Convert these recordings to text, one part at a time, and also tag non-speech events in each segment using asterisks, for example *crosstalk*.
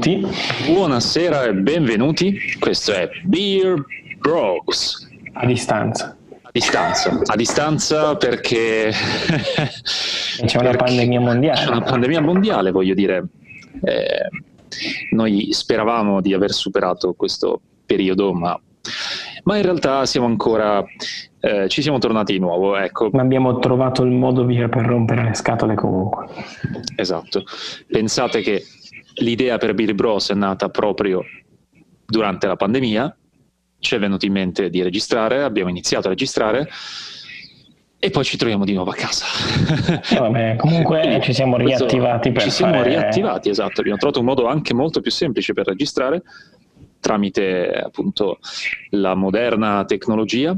benvenuti. Buonasera e benvenuti. Questo è Beer Bros. A distanza. A distanza, a distanza perché c'è una perché pandemia mondiale. C'è una pandemia mondiale, voglio dire. Eh, noi speravamo di aver superato questo periodo, ma, ma in realtà siamo ancora eh, ci siamo tornati di nuovo. Ecco. Ma abbiamo trovato il modo via per rompere le scatole comunque. Esatto. Pensate che l'idea per Billy Bros è nata proprio durante la pandemia, ci è venuto in mente di registrare, abbiamo iniziato a registrare e poi ci troviamo di nuovo a casa. Vabbè, comunque *laughs* ci siamo riattivati per Ci siamo fare... riattivati, esatto, abbiamo trovato un modo anche molto più semplice per registrare tramite appunto la moderna tecnologia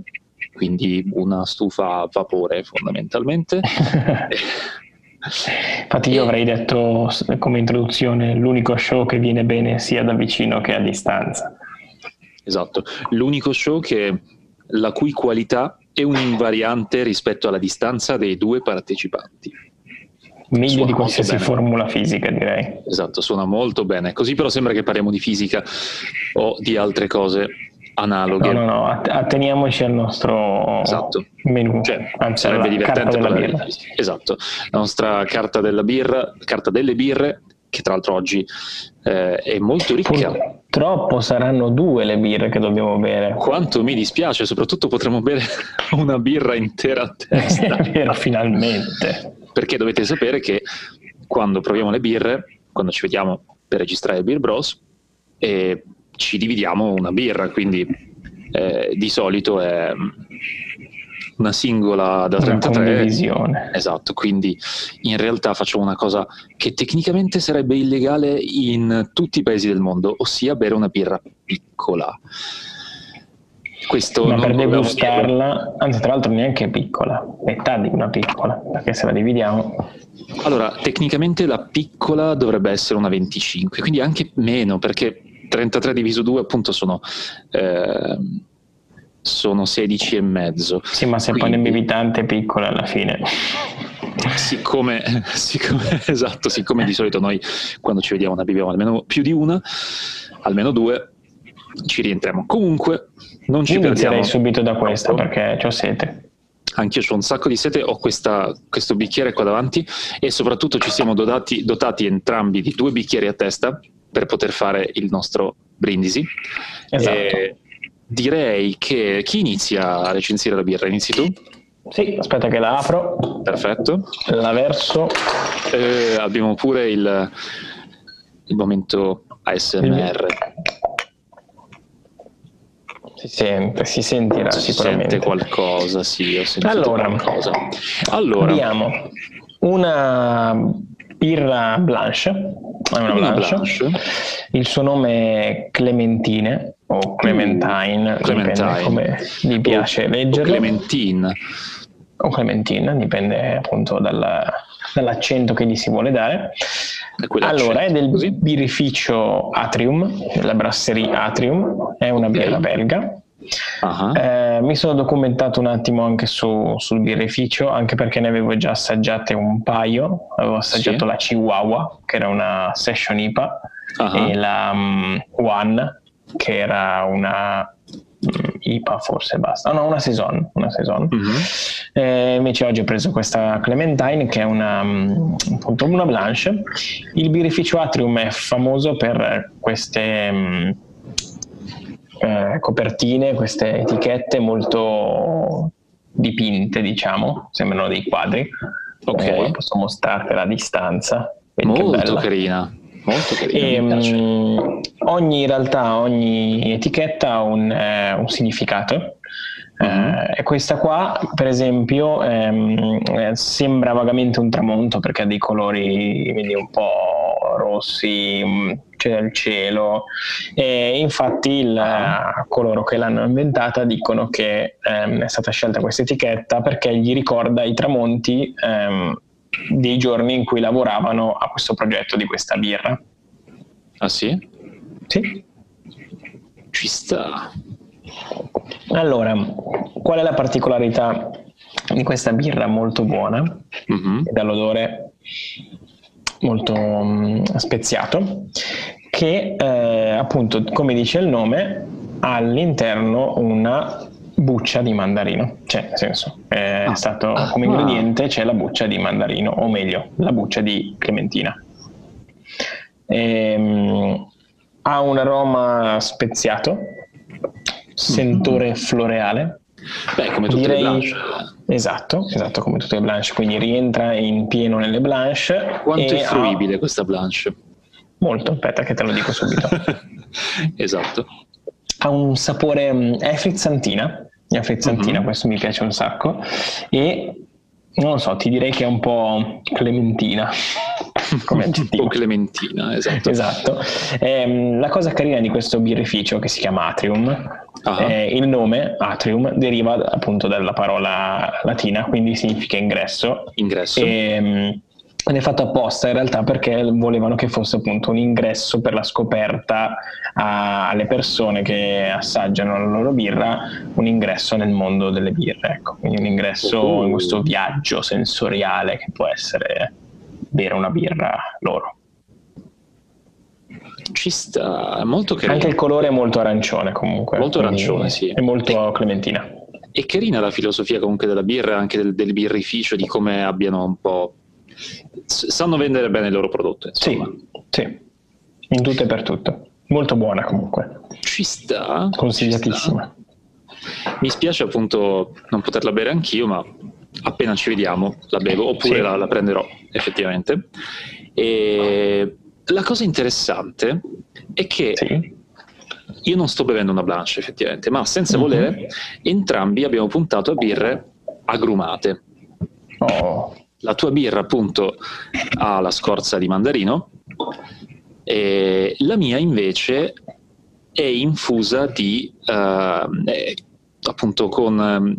quindi una stufa a vapore fondamentalmente. *laughs* *laughs* Infatti io avrei detto come introduzione l'unico show che viene bene sia da vicino che a distanza. Esatto, l'unico show che, la cui qualità è un'invariante rispetto alla distanza dei due partecipanti. Meglio suona di qualsiasi formula fisica, direi. Esatto, suona molto bene. Così però sembra che parliamo di fisica o di altre cose analoghe. No, no, no, atteniamoci al nostro esatto. menu. Cioè, Anzi, sarebbe divertente parlare Esatto, la nostra carta della birra, carta delle birre, che tra l'altro oggi eh, è molto ricca. Purtroppo saranno due le birre che dobbiamo bere. Quanto mi dispiace, soprattutto potremo bere *laughs* una birra intera a testa. *laughs* è vero, finalmente. Perché dovete sapere che quando proviamo le birre, quando ci vediamo per registrare Beer Bros, eh, ci dividiamo una birra, quindi eh, di solito è una singola da 33. Esatto, quindi in realtà facciamo una cosa che tecnicamente sarebbe illegale in tutti i paesi del mondo, ossia bere una birra piccola. Questo Ma per degustarla, anzi tra l'altro neanche piccola, metà di una piccola, perché se la dividiamo... Allora, tecnicamente la piccola dovrebbe essere una 25, quindi anche meno, perché 33 diviso 2 appunto sono, eh, sono 16 e mezzo. Sì, ma se Quindi, poi ne bevi tante piccole alla fine. Siccome, *laughs* siccome, esatto, siccome di solito noi quando ci vediamo ne beviamo almeno più di una, almeno due, ci rientriamo. Comunque, non ci Io perdiamo. subito da questa perché ho sete. Anch'io ho un sacco di sete, ho questa, questo bicchiere qua davanti e soprattutto ci siamo dotati, dotati entrambi di due bicchieri a testa per poter fare il nostro brindisi. Esatto. E direi che chi inizia a recensire la birra? Inizi tu? Sì, aspetta che la apro. Perfetto. La verso. Eh, abbiamo pure il, il momento ASMR. Si sente, si sentirà si sicuramente. sente qualcosa, sì, ho sentito allora, qualcosa. Allora, abbiamo una birra blanche, è una blanche. blanche. Il suo nome è Clementine o Clementine, mm, Clementine. come gli piace o, leggerlo. O Clementine. O Clementine, dipende appunto dalla, dall'accento che gli si vuole dare. Allora, è del birrificio Atrium, della brasserie Atrium, è una birra belga Uh-huh. Eh, mi sono documentato un attimo anche su, sul birrificio, anche perché ne avevo già assaggiate un paio. Avevo assaggiato sì. la Chihuahua, che era una session IPA, uh-huh. e la um, One, che era una um, IPA forse basta. No, una Saison. Una saison. Uh-huh. Eh, invece oggi ho preso questa Clementine, che è una, um, appunto una Blanche. Il birrificio Atrium è famoso per queste eh, copertine, queste etichette molto dipinte, diciamo, sembrano dei quadri. Ok. Eh, posso mostrartela a distanza. Vedi molto carina. Molto carina. E, um, ogni, in realtà ogni etichetta ha un, eh, un significato. Mm-hmm. Eh, questa qua, per esempio, ehm, eh, sembra vagamente un tramonto perché ha dei colori vedi, un po' rossi, mm, c'è il cielo. E infatti il, ah. coloro che l'hanno inventata dicono che ehm, è stata scelta questa etichetta perché gli ricorda i tramonti ehm, dei giorni in cui lavoravano a questo progetto di questa birra. Ah sì? Sì. Ci sta. Allora, qual è la particolarità di questa birra molto buona mm-hmm. dall'odore molto um, speziato? Che eh, appunto, come dice il nome, ha all'interno una buccia di mandarino, cioè nel senso è ah. stato come ingrediente c'è la buccia di mandarino, o meglio, la buccia di clementina. Ehm, ha un aroma speziato, sentore mm-hmm. floreale. Beh, come tutte Direi, le blanche. Esatto, esatto, come tutte le blanche, quindi rientra in pieno nelle blanche. Quanto è fruibile ha... questa blanche? Molto, aspetta che te lo dico subito. *laughs* esatto. Ha un sapore, mm, è frizzantina, è frizzantina, mm-hmm. questo mi piace un sacco, e non lo so, ti direi che è un po' clementina *laughs* come aggettivo. po' clementina, esatto. esatto. Eh, la cosa carina di questo birrificio che si chiama Atrium, uh-huh. eh, il nome Atrium deriva appunto dalla parola latina, quindi significa ingresso. Ingresso. E, ed è fatto apposta in realtà perché volevano che fosse appunto un ingresso per la scoperta a, alle persone che assaggiano la loro birra, un ingresso nel mondo delle birre, ecco, quindi un ingresso uh. in questo viaggio sensoriale che può essere bere una birra loro. Ci sta, è molto carino. Anche il colore è molto arancione comunque. Molto arancione, sì. È molto e, clementina. È carina la filosofia comunque della birra, anche del, del birrificio, di come abbiano un po' sanno vendere bene il loro prodotto. Insomma. Sì, sì, in tutto e per tutto. Molto buona comunque. Ci sta. Consigliatissima. Ci sta. Mi spiace appunto non poterla bere anch'io, ma appena ci vediamo la bevo, oppure sì. la, la, prenderò effettivamente. E la cosa interessante è che sì. io non sto bevendo una blanche effettivamente, ma senza mm-hmm. volere entrambi abbiamo puntato a birre agrumate. Oh la tua birra appunto ha la scorza di mandarino e la mia invece è infusa di uh, appunto con uh,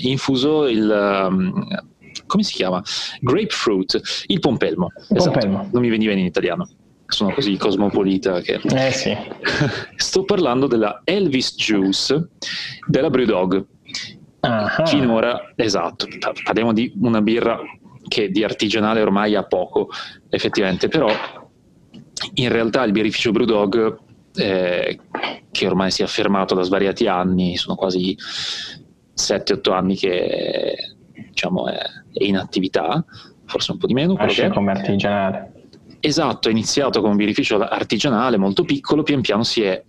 infuso il um, come si chiama? Grapefruit, il pompelmo. Esatto. pompelmo. Non mi veniva in italiano. Sono così cosmopolita che... Eh sì. *laughs* Sto parlando della Elvis Juice della Brewdog. Ah. Finora, esatto, parliamo di una birra che di artigianale ormai ha poco, effettivamente, però in realtà il birrificio Brewdog, eh, che ormai si è affermato da svariati anni, sono quasi 7-8 anni che diciamo, è, è, in attività, forse un po' di meno. Nasce come artigianale. Esatto, è iniziato come un birrificio artigianale molto piccolo, pian piano si è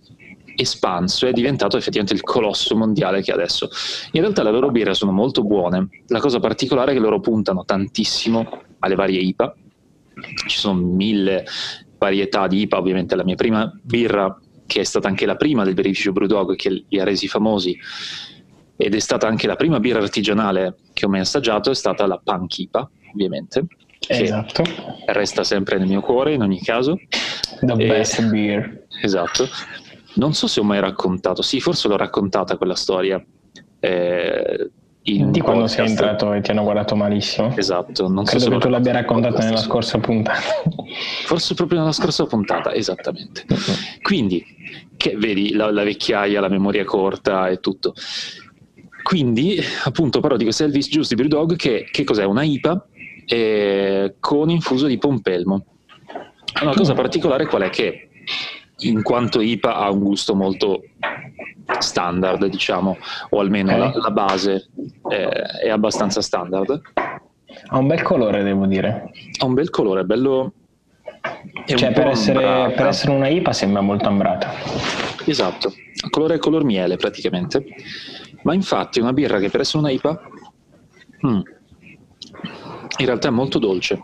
espanso è diventato effettivamente il colosso mondiale che è adesso. In realtà le loro birre sono molto buone, la cosa particolare è che loro puntano tantissimo alle varie IPA, ci sono mille varietà di IPA, ovviamente la mia prima birra, che è stata anche la prima del birrificio Brewdog che li ha resi famosi, ed è stata anche la prima birra artigianale che ho mai assaggiato, è stata la Punk IPA, ovviamente. Esatto. Resta sempre nel mio cuore in ogni caso. The e, best beer. Esatto. Non so se ho mai raccontato, sì, forse l'ho raccontata quella storia. Eh, di quando sei entrato e ti hanno guardato malissimo. Esatto, non Credo so se che tu l'abbia raccontata nella scorsa puntata. Forse proprio nella scorsa puntata, esattamente. Quindi, che vedi la, la, vecchiaia, la memoria corta e tutto. Quindi, appunto, parlo di questa Elvis Juice di Brewdog che, che cos'è? Una IPA eh, con infuso di pompelmo. Una cosa particolare qual è che in quanto IPA ha un gusto molto standard, diciamo, o almeno okay. la, la, base è, è, abbastanza standard. Ha un bel colore, devo dire. Ha un bel colore, bello. Cioè, per essere, per essere, una IPA sembra molto ambrata. Esatto, colore color miele praticamente. Ma infatti una birra che per essere una IPA hmm, in realtà è molto dolce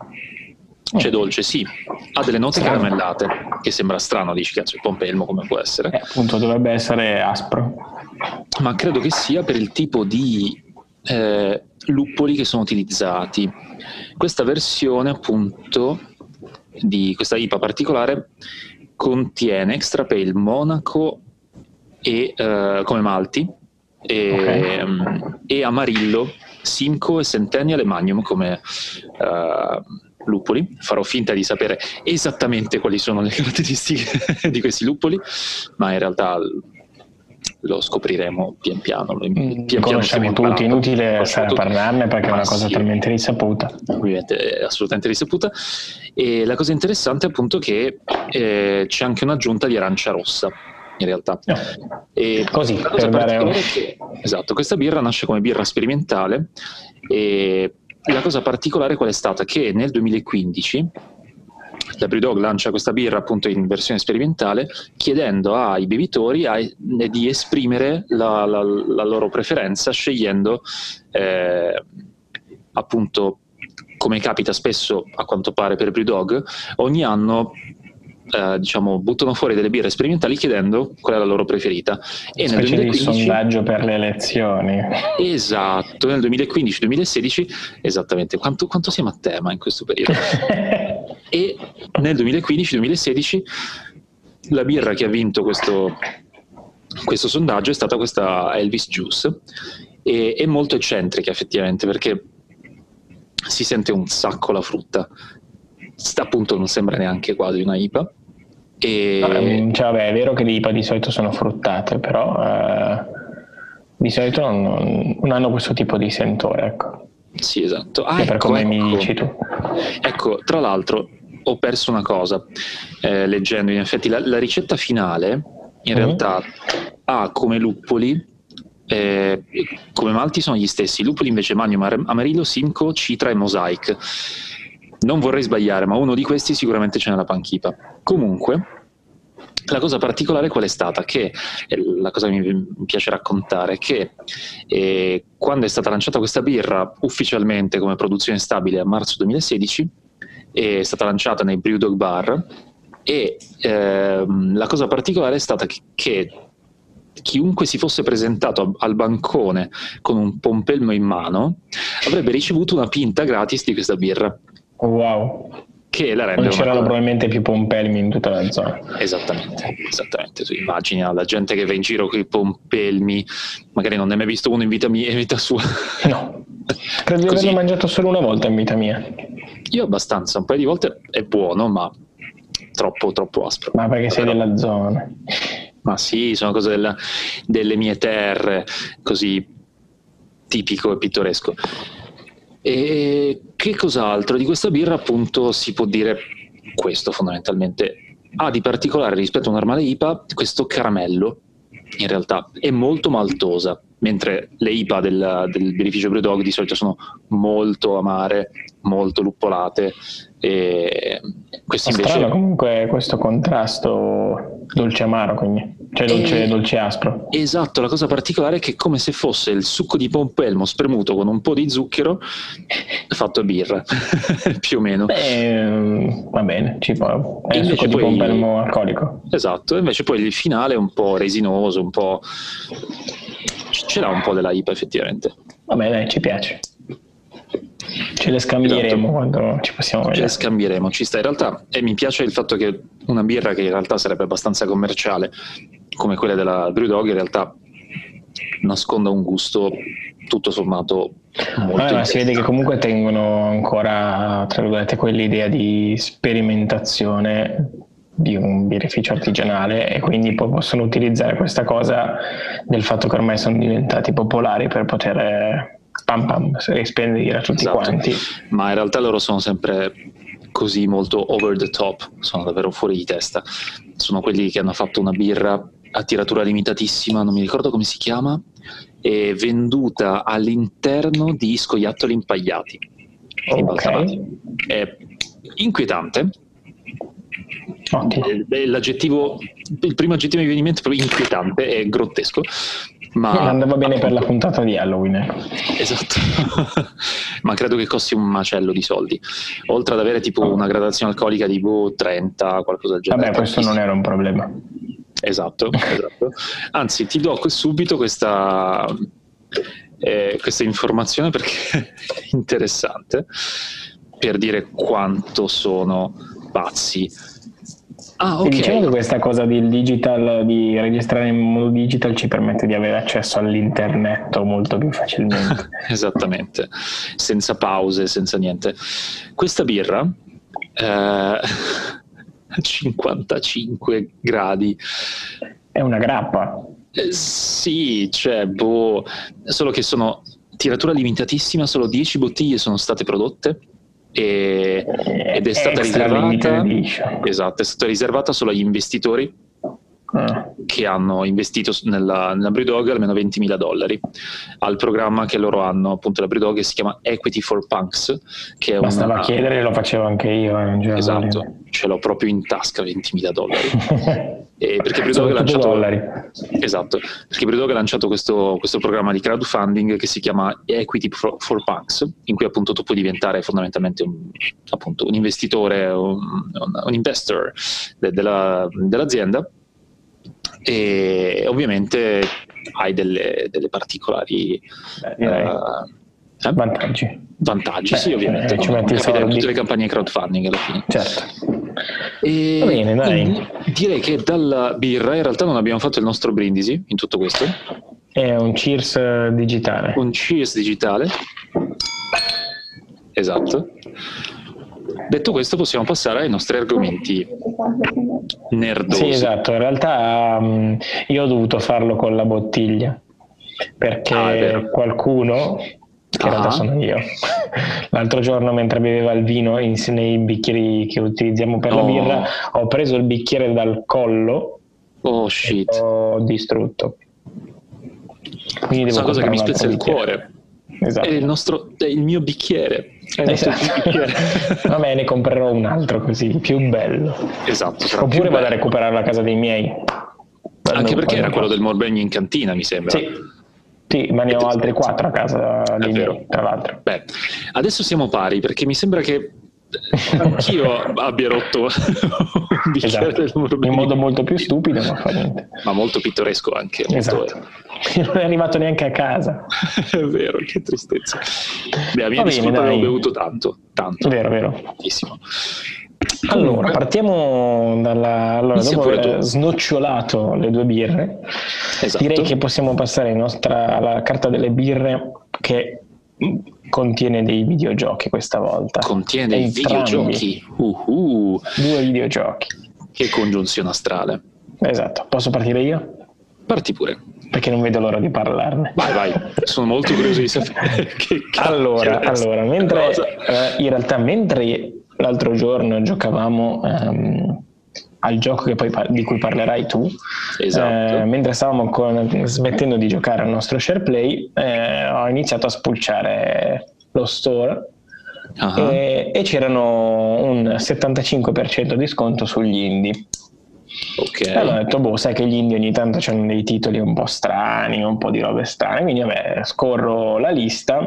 c'è dolce, sì, ha delle note strano. caramellate, che sembra strano, dici cazzo, il pompelmo come può essere. Eh, appunto, dovrebbe essere aspro. Ma credo che sia per il tipo di eh, luppoli che sono utilizzati. Questa versione, appunto, di questa IPA particolare contiene extra pale monaco e, eh, come malti e, okay. um, e, amarillo, simco e centennial e magnum come uh, luppoli, farò finta di sapere esattamente quali sono le *laughs* caratteristiche di questi luppoli, ma in realtà lo scopriremo pian piano. Lo mm, pian conosciamo piano tutti, inutile stare a parlarne perché è una cosa sì, talmente risaputa. Ovviamente è assolutamente risaputa. E la cosa interessante è appunto che eh, c'è anche un'aggiunta di arancia rossa in realtà. No. E Così, per dare... che, esatto, questa birra nasce come birra sperimentale e la cosa particolare qual è stata? Che nel 2015 la Brewdog lancia questa birra appunto in versione sperimentale chiedendo ai bevitori a, di esprimere la, la, la, loro preferenza scegliendo eh, appunto come capita spesso a quanto pare per Brewdog ogni anno eh, diciamo, buttano fuori delle birre sperimentali chiedendo qual è la loro preferita. E nel 2015, di sondaggio per le elezioni. Esatto, nel 2015-2016, esattamente, quanto, quanto, siamo a tema in questo periodo? *laughs* e nel 2015-2016 la birra che ha vinto questo, questo sondaggio è stata questa Elvis Juice e è molto eccentrica effettivamente perché si sente un sacco la frutta appunto non sembra neanche quasi una IPA e... Cioè, vabbè, è vero che le IPA di solito sono fruttate, però eh, di solito non, non, hanno questo tipo di sentore. Ecco. Sì, esatto. Ah, ecco, per come ecco. mi dici tu. Ecco, tra l'altro ho perso una cosa eh, leggendo, in effetti la, la ricetta finale in mm-hmm. realtà ha come luppoli eh, come malti sono gli stessi, lupoli invece Magnum, Amarillo, Simcoe, Citra e Mosaic non vorrei sbagliare, ma uno di questi sicuramente c'è nella panchipa. Comunque, la cosa particolare qual è stata? Che la cosa che mi piace raccontare è che eh, quando è stata lanciata questa birra ufficialmente come produzione stabile a marzo 2016, è stata lanciata nei Brewdog Bar e ehm, la cosa particolare è stata che, che chiunque si fosse presentato al bancone con un pompelmo in mano avrebbe ricevuto una pinta gratis di questa birra. Wow. Che la rende non c'erano probabilmente più pompelmi in tutta la zona. Esattamente, esattamente. Tu immagini la gente che va in giro con i pompelmi, magari non ne hai mai visto uno in vita mia, in vita sua. No, credo di *laughs* averlo mangiato solo una volta in vita mia. Io abbastanza, un paio di volte è buono, ma troppo, troppo aspro. Ma perché sei della zona? Ma sì, sono cose della, delle mie terre, così tipico e pittoresco. E che cos'altro? Di questa birra appunto si può dire questo fondamentalmente. Ha di particolare rispetto a un normale IPA questo caramello, in realtà è molto maltosa, mentre le IPA del, del birrificio Brewdog di solito sono molto amare, molto luppolate. E questo invece... Strano comunque questo contrasto dolce-amaro, quindi. Cioè dolce, e... dolce aspro. Esatto, la cosa particolare è che è come se fosse il succo di pompelmo spremuto con un po' di zucchero fatto a birra, *laughs* più o meno. Beh, va bene, ci può. È il succo di pompelmo alcolico. Esatto, invece poi il finale è un po' resinoso, un po'... ce l'ha un po' della IPA effettivamente. Va bene, ci piace. Ce le scambieremo esatto. quando ci possiamo vedere. Ce le scambieremo, ci sta. In realtà, e mi piace il fatto che una birra che in realtà sarebbe abbastanza commerciale, come quella della Brewdog, in realtà nasconda un gusto tutto sommato molto Vabbè, si vede che comunque tengono ancora tra virgolette quell'idea di sperimentazione di un birrificio artigianale e quindi poi possono utilizzare questa cosa del fatto che ormai sono diventati popolari per poter pam pam, rispendere a tutti esatto. quanti. Ma in realtà loro sono sempre così molto over the top, sono davvero fuori di testa. Sono quelli che hanno fatto una birra a tiratura limitatissima, non mi ricordo come si chiama, e venduta all'interno di scoiattoli impagliati. Okay. È inquietante. L'aggettivo, il primo aggettivo che mi viene in mente è proprio inquietante, è grottesco, ma andava bene per la puntata di Halloween. Esatto, *laughs* ma credo che costi un macello di soldi. Oltre ad avere tipo una gradazione alcolica di boh, 30, qualcosa del genere. Vabbè, questo non era un problema. Esatto, esatto. Anzi, ti do subito questa, eh, questa informazione perché è *laughs* interessante per dire quanto sono pazzi Ah, ok. Diciamo che questa cosa del digital, di registrare in modo digital ci permette di avere accesso all'internet molto più facilmente. *laughs* Esattamente, senza pause, senza niente. Questa birra eh, *laughs* 55 gradi. È una grappa. Eh, sì, cioè, boh, solo che sono tiratura limitatissima, solo 10 bottiglie sono state prodotte e, ed è stata riservata esatto, è stata riservata solo agli investitori che hanno investito nella, nella Brewdog almeno 20.000 dollari al programma che loro hanno appunto la Brewdog che si chiama Equity for Punks che è bastava una... chiedere lo facevo anche io eh, esatto ce l'ho proprio in tasca 20.000 dollari. *laughs* E perché Brewdog ha lanciato dollari. esatto perché Brewdog ha lanciato questo, questo, programma di crowdfunding che si chiama Equity for, for Punks in cui appunto tu puoi diventare fondamentalmente un, appunto, un investitore un, un investor de, della, dell'azienda e ovviamente hai delle, delle particolari Beh, uh, eh? vantaggi. Vantaggi, Beh, sì, ovviamente. Eh, ci metti tutte le campagne crowdfunding alla fine. Certo. E Va bene, dai. Direi che dalla birra in realtà non abbiamo fatto il nostro brindisi in tutto questo. È un cheers digitale. Un cheers digitale. Esatto. Detto questo, possiamo passare ai nostri argomenti nerdosi. Sì, esatto. In realtà um, io ho dovuto farlo con la bottiglia perché ah, qualcuno, che in realtà ah. sono io, *laughs* l'altro giorno mentre beveva il vino in, nei bicchieri che utilizziamo per oh. la birra, ho preso il bicchiere dal collo oh, shit. e l'ho distrutto. Quindi devo cosa che mi spezza il cuore. Esatto. È il, nostro, è il mio bicchiere. Esatto. *laughs* Va bene, comprerò un altro così, più bello. Esatto. Oppure vado a recuperarlo a casa dei miei. Anche perché era quello del Morbegno in cantina, mi sembra. Sì. Sì, ma ne ho altri quattro a casa di miei, tra l'altro. Beh, adesso siamo pari perché mi sembra che anch'io abbia rotto *laughs* un bicchiere esatto. in modo molto più stupido ma fa niente. Ma molto pittoresco anche esatto. molto... non è arrivato neanche a casa. *laughs* È vero che tristezza. Beh, a mia Va discolpa avevo bevuto tanto tanto. Vero vero. Tantissimo. Allora, partiamo dalla. Allora, dopo aver snocciolato le due birre, esatto. direi che possiamo passare nostra, alla carta delle birre che contiene dei videogiochi questa volta. Contiene dei videogiochi. Uh-huh. Due videogiochi. Che congiunzione astrale. Esatto. Posso partire io? Parti pure. Perché non vedo l'ora di parlarne. Vai, vai. Sono molto curioso di sapere *laughs* che Allora, allora mentre, eh, in realtà, mentre l'altro giorno giocavamo um, al gioco poi, di cui parlerai tu, esatto. eh, mentre stavamo con, smettendo di giocare al nostro SharePlay, eh, ho iniziato a spulciare lo store uh-huh. e, e, c'erano un 75% di sconto sugli indie. Ok. Allora ho detto, boh, sai che gli indie ogni tanto hanno dei titoli un po' strani, un po' di robe strane, quindi vabbè, scorro la lista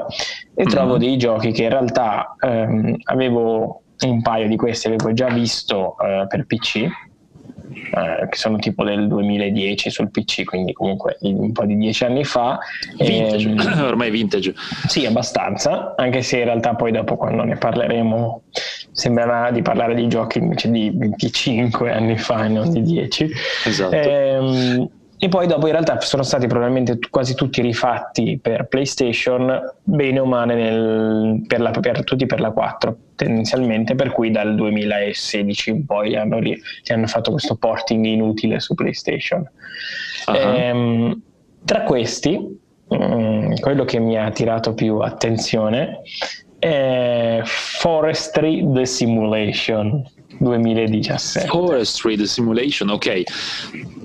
e mm-hmm. trovo dei giochi che in realtà ehm, avevo un paio di questi avevo già visto uh, per PC, uh, che sono tipo del 2010 sul PC, quindi comunque un po' di dieci anni fa. Vintage, e, ehm, *clears throat* ormai vintage. Sì, abbastanza, anche se in realtà poi dopo quando ne parleremo sembrerà di parlare di giochi invece di 25 anni fa e non di 10. Esatto. Ehm, e poi dopo in realtà sono stati probabilmente quasi tutti rifatti per PlayStation, bene o male nel, per, la, per, tutti per la 4 tendenzialmente, per cui dal 2016 in poi hanno, hanno fatto questo porting inutile su PlayStation. Uh-huh. Ehm, tra questi, mh, mm, quello che mi ha attirato più attenzione è Forestry The Simulation 2017. Forestry The Simulation, ok.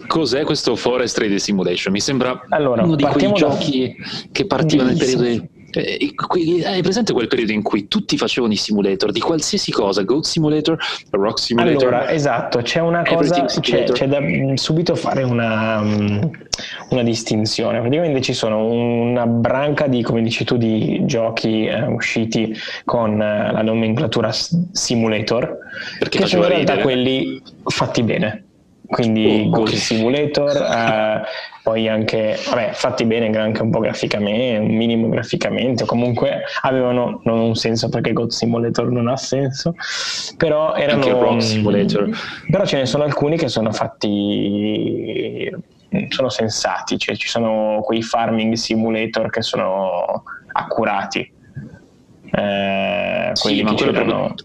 Cos'è questo Forestry Simulation? Mi sembra allora, uno di quei giochi che partiva nel periodo eh, hai presente quel periodo in cui tutti facevano i simulator di qualsiasi cosa, Goat Simulator, Rock Simulator? Allora, esatto, c'è una cosa, c'è, c'è, da mm, subito fare una, mm, una, distinzione. Praticamente ci sono una branca di, come dici tu, di giochi eh, usciti con eh, la nomenclatura simulator, Perché che sono in realtà quelli fatti bene quindi oh, okay. Simulator, *laughs* eh, poi anche, vabbè, fatti bene anche un po' graficamente, un minimo graficamente, o comunque avevano non un senso perché God Simulator non ha senso, però erano... Anche Rock Simulator. Però ce ne sono alcuni che sono fatti, sono sensati, cioè ci sono quei farming simulator che sono accurati. Eh, sì, ma quello, proprio,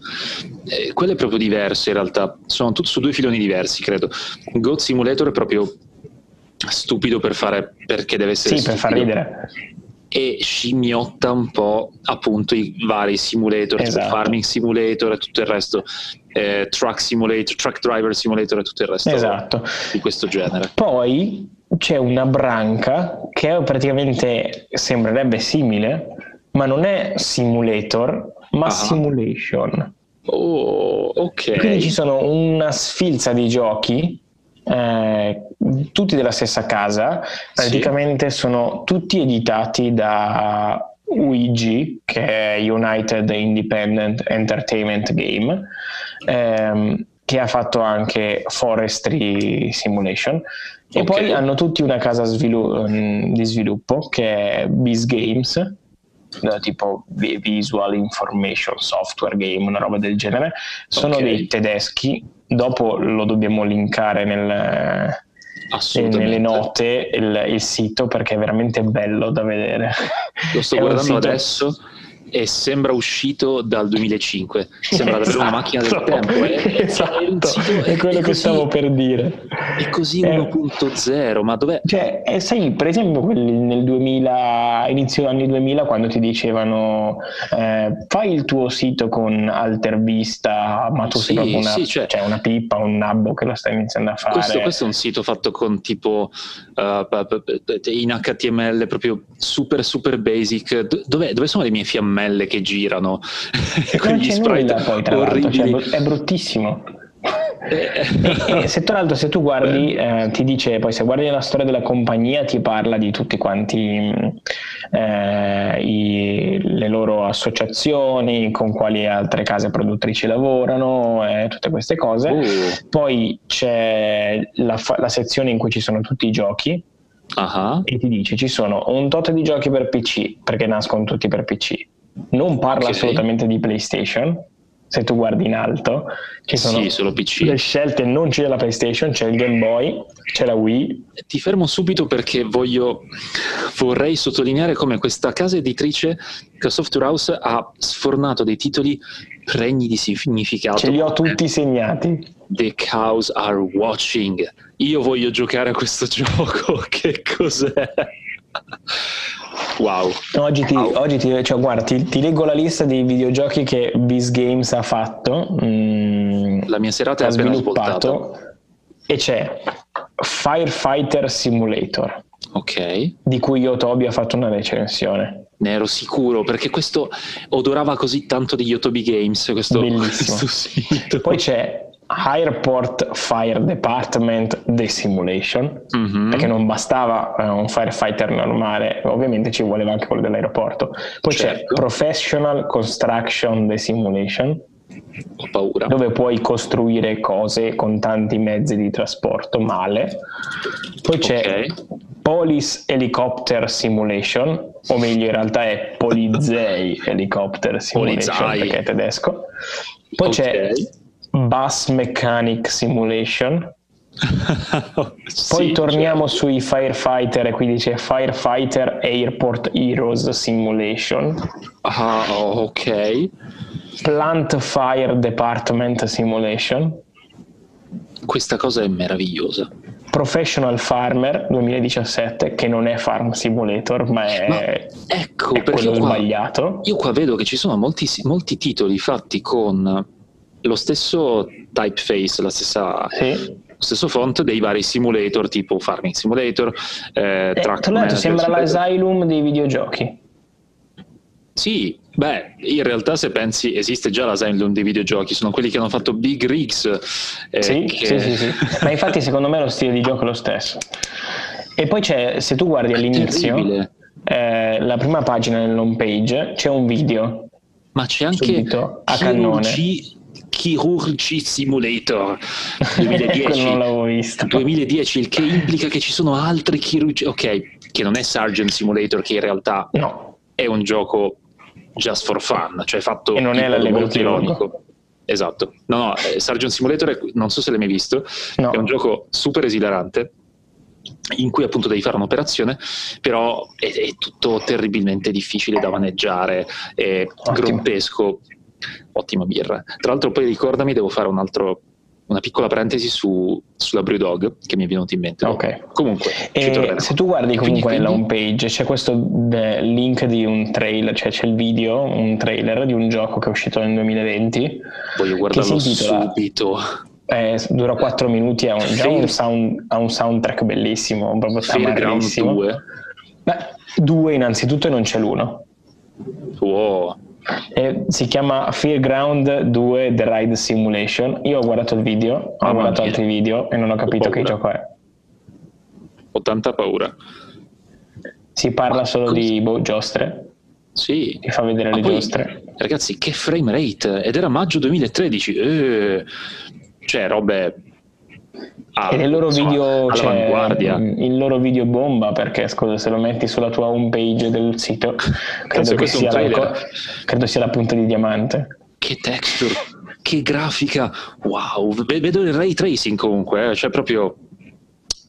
eh, quello, è proprio diverso in realtà, sono tutti su due filoni diversi credo. God Simulator è proprio stupido per fare perché deve essere sì, stupido. per far ridere e scimmiotta un po' appunto i vari simulator, esatto. tipo Farming Simulator e tutto il resto, eh, Truck Simulator, Truck Driver Simulator e tutto il resto esatto. di questo genere. Poi c'è una branca che praticamente sembrerebbe simile, ma non è simulator, ma ah. simulation. Oh, ok. Quindi ci sono una sfilza di giochi eh, tutti della stessa casa, praticamente sì. sono tutti editati da UIG, che è United Independent Entertainment Game, ehm, che ha fatto anche Forestry Simulation. Okay. E poi hanno tutti una casa svilu- mm, di sviluppo che è Biz Games, tipo Visual Information Software Game, una roba del genere. Sono okay. dei tedeschi dopo lo dobbiamo linkare nel, nelle note il, il, sito perché è veramente bello da vedere. Lo sto *laughs* guardando sito... adesso e sembra uscito dal 2005 sembra davvero esatto. una macchina del tempo *laughs* è, esatto. è, è quello è che così, stavo per dire. è così 1.0 ma dov'è? cioè eh, sai per esempio nel 2000 inizio anni 2000 quando ti dicevano eh, fai il tuo sito con Altervista ma tu sì, sei proprio una, sì, cioè, cioè una pippa un nabbo che lo stai iniziando a fare. Questo, questo è un sito fatto con tipo uh, in HTML proprio super super basic. Dove, dove sono le mie fiammelle caramelle che girano *laughs* con gli sprite poi, tra orribili. Cioè, è bruttissimo. *laughs* e, e, se tra l'altro se tu guardi eh, ti dice poi se guardi la storia della compagnia ti parla di tutti quanti eh, i, le loro associazioni con quali altre case produttrici lavorano e tutte queste cose uh. poi c'è la, la sezione in cui ci sono tutti i giochi uh-huh. e ti dice ci sono un tot di giochi per PC perché nascono tutti per PC non parla okay. assolutamente di PlayStation. Se tu guardi in alto, ci sono sì, le scelte, non c'è la PlayStation, c'è il Game Boy, c'è la Wii. Ti fermo subito perché voglio, vorrei sottolineare come questa casa editrice, che Software House, ha sfornato dei titoli pregni di significato. Ce li ho tutti segnati. The cows are watching. Io voglio giocare a questo *laughs* gioco. che cos'è? Wow. Oggi, ti, wow. oggi ti, cioè, guarda, ti, ti, leggo la lista dei videogiochi che Biz Games ha fatto. Mm, la mia serata è appena svoltato. E c'è Firefighter Simulator. Ok. Di cui io Toby ha fatto una recensione. Ne ero sicuro perché questo odorava così tanto di Yotobi Games. Questo, Bellissimo. *laughs* Questo Poi c'è Airport Fire Department The Simulation, mm-hmm. perché non bastava uh, un firefighter normale, ovviamente ci voleva anche quello dell'aeroporto. Poi certo. c'è Professional Construction The Simulation, ho paura. Dove puoi costruire cose con tanti mezzi di trasporto male. Poi c'è okay. Police Helicopter Simulation, o meglio in realtà è Polizei Helicopter Simulation Polizei. perché è tedesco. Poi okay. c'è Bus Mechanic Simulation. *laughs* Poi sì, torniamo certo. sui Firefighter e qui dice Firefighter Airport Heroes Simulation. Ah, ok. Plant Fire Department Simulation. Questa cosa è meravigliosa. Professional Farmer 2017, che non è Farm Simulator, ma è, ma ecco, è quello qua, sbagliato. Io qua vedo che ci sono molti, molti titoli fatti con lo stesso typeface, la stessa, sì. lo stesso font dei vari simulator tipo Farming Simulator. Eh, eh, tra l'altro sembra l'Asylum dei videogiochi. Sì, beh, in realtà se pensi esiste già l'Asylum dei videogiochi, sono quelli che hanno fatto Big Rigs. Eh, sì, che... sì, sì, sì, ma infatti secondo me lo stile di gioco è lo stesso. E poi c'è, se tu guardi all'inizio, eh, la prima pagina nell'home page, c'è un video. Ma c'è anche subito, a cannone Chirurgy Simulator *laughs* 2010. non l'avevo visto. 2010, il che implica che ci sono altri chirurgi. Ok, che non è Sargent Simulator, che in realtà no. è un gioco just for fun, cioè fatto e non è molto ironico. Esatto. No, no, eh, Sargent Simulator, è, non so se l'hai mai visto, no. è un gioco super esilarante in cui appunto devi fare un'operazione, però è, è tutto terribilmente difficile da maneggiare, è Ottimo. grottesco ottima birra. Tra l'altro poi ricordami, devo fare un altro, una piccola parentesi su, sulla Brewdog che mi è venuta in mente. Ok. Comunque, se tu guardi comunque nella home page c'è questo link di un trailer, cioè c'è il video, un trailer di un gioco che è uscito nel 2020. Voglio guardarlo subito. Eh, dura 4 minuti, ha un, già un, sound, ha un soundtrack bellissimo, proprio tamarrissimo. 2. Beh, due innanzitutto e non c'è l'uno. Wow. Eh, si chiama Fairground 2 The Ride Simulation. Io ho guardato il video, ho ah, guardato altri video e non ho capito ho che gioco è. Ho tanta paura. Si parla Ma solo cosa... di boh, giostre. Sì. Ti fa vedere Ma le poi, giostre. Ragazzi, che frame rate! Ed era maggio 2013. Eh, cioè, robe Ah, e nel loro video cioè, il loro video bomba perché scusa se lo metti sulla tua home page del sito *laughs* credo, che sia, la, credo sia la punta di diamante. Che texture che grafica wow vedo il ray tracing comunque eh, cioè proprio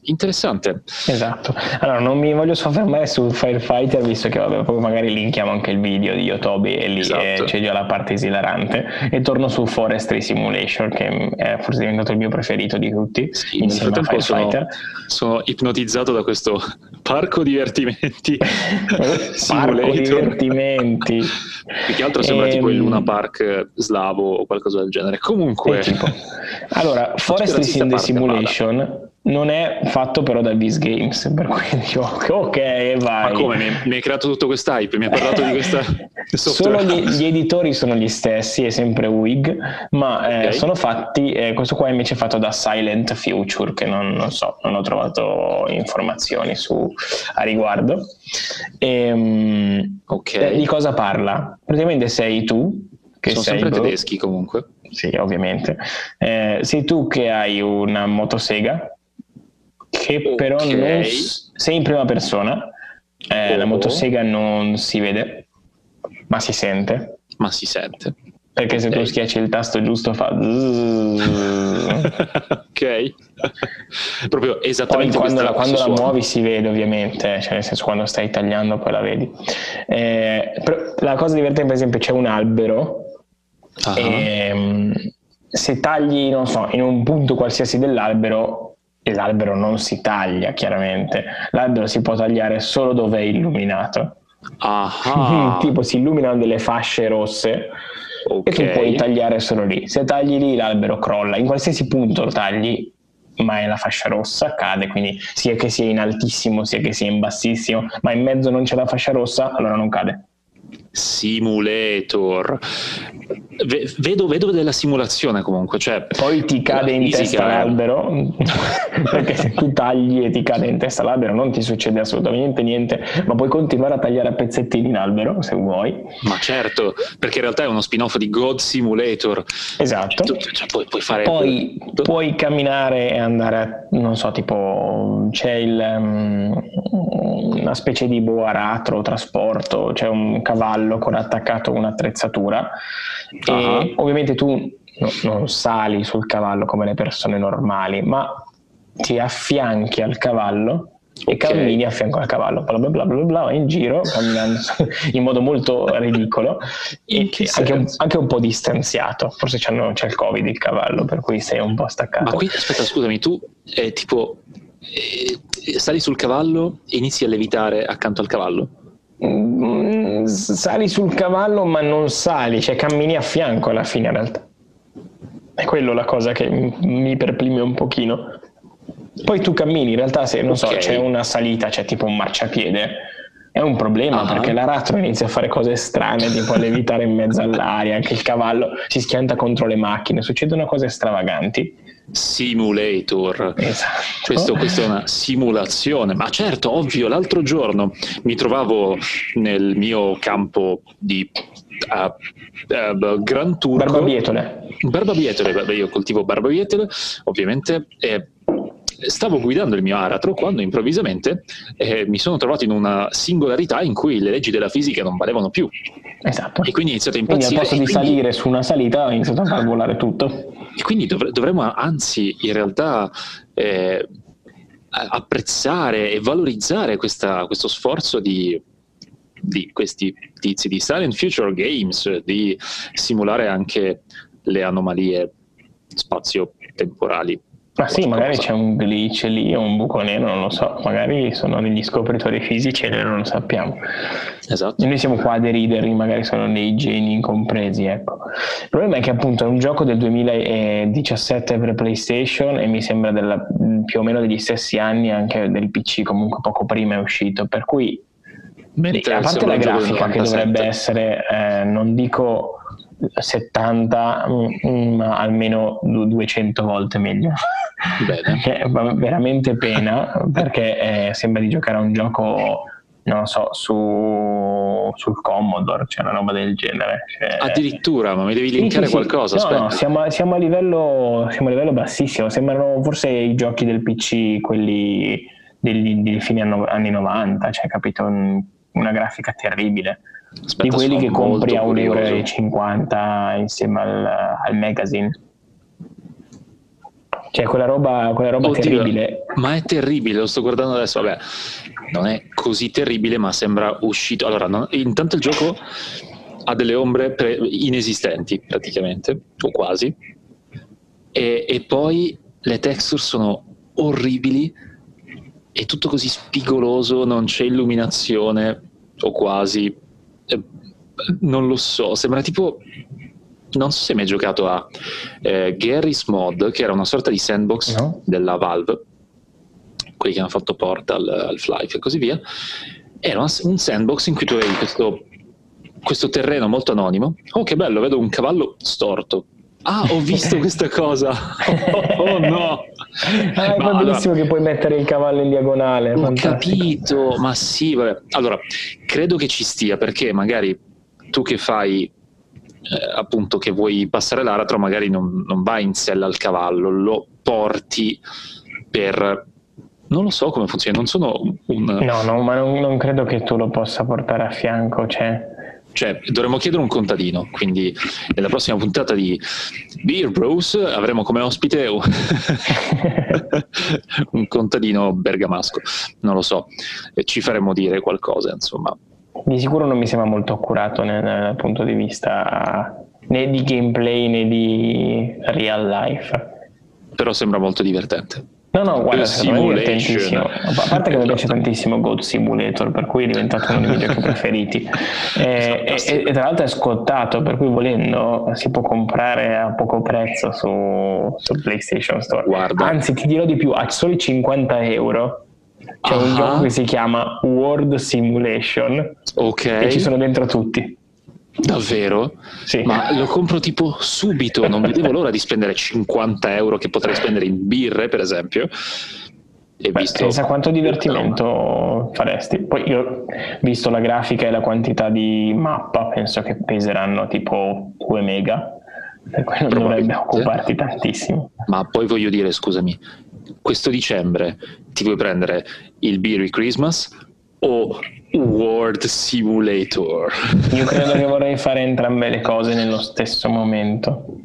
Interessante. Esatto. Allora, non mi voglio soffermare su Firefighter, visto che vabbè, poi magari linkiamo anche il video di Yotobi e lì esatto. eh, c'è già la parte esilarante. E torno su Forestry Simulation, che è forse diventato il mio preferito di tutti. Sì, nel frattempo sono, sono, ipnotizzato da questo parco divertimenti. *laughs* parco divertimenti. *laughs* Più che altro sembra e... tipo il ehm, Luna Park slavo o qualcosa del genere. Comunque... Allora, Forestry Simulation non è fatto però da Viz Games per cui *laughs* dico ok vai. Ma come? Mi, mi hai creato tutto quest'hype mi hai parlato di questa *laughs* solo gli, gli, editori sono gli stessi è sempre WIG ma eh, okay. sono fatti eh, questo qua invece è fatto da Silent Future che non, non so non ho trovato informazioni su, a riguardo. E, ehm, okay. eh, di cosa parla? praticamente sei tu che sono sei sempre tedeschi comunque. Sì ovviamente. Eh, sei tu che hai una motosega che okay. però non, sei in prima persona, eh, oh. la motosega non si vede, ma si sente. Ma si sente. Perché okay. se tu schiacci il tasto giusto fa... *laughs* ok. Proprio esattamente poi quando, la, quando la, muovi si vede ovviamente, cioè nel senso quando stai tagliando poi la vedi. Eh, la cosa divertente per esempio c'è un albero uh-huh. e se tagli, non so, in un punto qualsiasi dell'albero e l'albero non si taglia chiaramente, l'albero si può tagliare solo dove è illuminato. *laughs* tipo si illuminano delle fasce rosse okay. e tu puoi tagliare solo lì. Se tagli lì l'albero crolla, in qualsiasi punto lo tagli ma è la fascia rossa, cade, quindi sia che sia in altissimo sia che sia in bassissimo, ma in mezzo non c'è la fascia rossa, allora non cade. Simulator. Vedo, vedo, della simulazione comunque. Cioè, Poi ti cade in testa l'albero, *laughs* perché se tu tagli e ti cade in testa l'albero non ti succede assolutamente niente, ma puoi continuare a tagliare a pezzettini l'albero se vuoi. Ma certo, perché in realtà è uno spin-off di God Simulator. Esatto. Tu, cioè, puoi, puoi, fare... Poi puoi camminare e andare, a, non so, tipo c'è il, um, una specie di boa aratro trasporto, c'è un cavallo con attaccato un'attrezzatura uh-huh. e ovviamente tu no, non sali sul cavallo come le persone normali, ma ti affianchi al cavallo e okay. cammini a fianco al cavallo, bla bla bla bla, bla in giro, camminando *laughs* in modo molto ridicolo e anche un, anche un, po' distanziato. Forse c'è il covid il cavallo, per cui sei un po' staccato. Ma qui aspetta, scusami, tu eh, tipo eh, sali sul cavallo e inizi a levitare accanto al cavallo? Mm, sali sul cavallo ma non sali, cioè cammini a fianco alla fine in realtà. È quello la cosa che mi perplime un pochino. Poi tu cammini, in realtà se non okay. so, c'è una salita, c'è tipo un marciapiede, è un problema uh-huh. perché l'aratro inizia a fare cose strane, tipo a levitare in mezzo all'aria, anche il cavallo si schianta contro le macchine, succedono cose stravaganti. Simulator. Esatto. Questo, questa è una simulazione, ma certo, ovvio, l'altro giorno mi trovavo nel mio campo di uh, uh, Gran Turco. Barbabietole. Barbabietole, io coltivo barbabietole, ovviamente, e stavo guidando il mio aratro quando improvvisamente eh, mi sono trovato in una singolarità in cui le leggi della fisica non valevano più. Esatto. E quindi ho iniziato a impazzire. Quindi al posto di quindi... salire su una salita ho iniziato a far volare tutto. E quindi dovre- dovremmo anzi in realtà eh, apprezzare e valorizzare questa, questo sforzo di, di questi tizi di Silent Future Games, di simulare anche le anomalie spazio temporali ma sì, magari c'è un glitch lì o un buco nero, non lo so, magari sono degli scopritori fisici e noi non lo sappiamo. Esatto. E noi siamo qua a deridere, magari sono dei geni incompresi, ecco. Il problema è che appunto è un gioco del 2017 per PlayStation e mi sembra della, più o meno degli stessi anni anche del PC, comunque poco prima è uscito, per cui Mentre a parte la grafica che dovrebbe essere, eh, non dico 70, mm, ma almeno 200 volte meglio. Bene. *laughs* Che fa veramente pena perché eh, sembra di giocare a un gioco non so, su, sul Commodore, c'è cioè una roba del genere. Cioè... Addirittura, ma mi devi linkare sì, sì, qualcosa? Sì. No, no, siamo, siamo, a livello, siamo, a livello, bassissimo, sembrano forse i giochi del PC, quelli degli, degli fine anni 90, cioè capito, una grafica terribile. Aspetta, di quelli che compri a 1,50 euro insieme al, al magazine. Cioè, quella roba, quella roba Oddio, terribile. Ma è terribile, lo sto guardando adesso. Vabbè, non è così terribile, ma sembra uscito. Allora, non, intanto il gioco ha delle ombre pre- inesistenti, praticamente, o quasi. E, e poi le texture sono orribili. È tutto così spigoloso, non c'è illuminazione, o quasi. Eh, non lo so, sembra tipo non so se mi hai giocato a eh, Garry's Mod, che era una sorta di sandbox no. della Valve, quelli che hanno fatto Portal, Half-Life e così via. Era un sandbox in cui tu avevi questo, questo terreno molto anonimo. Oh, che bello, vedo un cavallo storto. Ah, ho visto *laughs* questa cosa. Oh, *laughs* oh no. Ah, è ma bellissimo allora, che puoi mettere il cavallo in diagonale. Ho capito, ma sì, vabbè. Allora, credo che ci stia perché magari tu che fai eh, appunto che vuoi passare l'aratro magari non, non vai in sella al cavallo, lo porti per non lo so come funziona, non sono un... No, no, ma non, non credo che tu lo possa portare a fianco, cioè... Cioè, dovremmo chiedere un contadino, quindi nella prossima puntata di Beer Bros avremo come ospite un *laughs* *laughs* contadino bergamasco, non lo so, ci faremo dire qualcosa, insomma di sicuro non mi sembra molto accurato nel, dal punto di vista né di gameplay né di real life. Però sembra molto divertente. No, no, guarda, è divertentissimo. A parte che mi piace esatto. tantissimo Goat Simulator, per cui è diventato uno dei miei giochi preferiti. E, e, e, tra l'altro è scontato, per cui volendo si può comprare a poco prezzo su, su PlayStation Store. Guarda. Anzi, ti dirò di più, a soli 50 euro c'è uh-huh. un gioco che si chiama World Simulation ok e ci sono dentro tutti Davvero? Sì. Ma lo compro tipo subito, non vedevo l'ora di spendere 50 euro che potrei spendere in birre, per esempio. E Beh, visto... Pensa quanto divertimento faresti. Poi io, visto la grafica e la quantità di mappa, penso che peseranno tipo 2 mega. Per quello dovrebbe occuparti tantissimo. Ma poi voglio dire, scusami, questo dicembre ti vuoi prendere il Beery Christmas o World Simulator? Io credo che vorrei fare entrambe le cose nello stesso momento.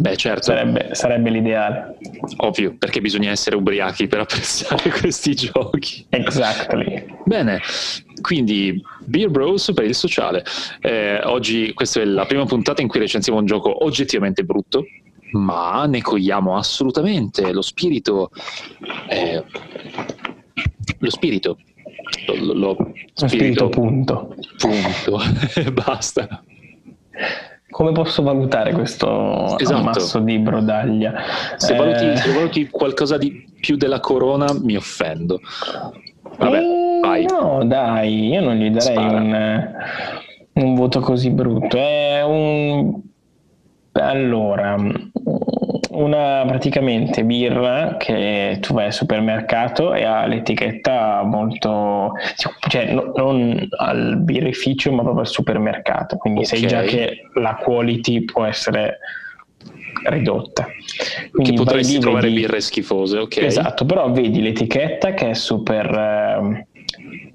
Beh, certo. Sarebbe, sarebbe, l'ideale. Ovvio, perché bisogna essere ubriachi per *laughs* apprezzare questi giochi. Exactly. Bene, quindi Beer Bros per il sociale. Eh, oggi questa è la prima puntata in cui recensiamo un gioco oggettivamente brutto, ma ne cogliamo assolutamente lo spirito. Eh, lo spirito. Lo, lo, spirito, spirito punto. Punto. *laughs* Basta. Come posso valutare questo esatto. ammasso di brodaglia? Se, eh... valuti, se, valuti, qualcosa di più della corona, mi offendo. Vabbè, eh, vai. No, dai, io non gli darei un, un, voto così brutto. È un allora, una praticamente birra che tu vai al supermercato e ha l'etichetta molto, cioè no, non al birrificio ma proprio al supermercato, quindi okay. sai già che la quality può essere ridotta. Quindi che potresti lì, trovare vedi, birre schifose, ok. Esatto, però vedi l'etichetta che è super eh,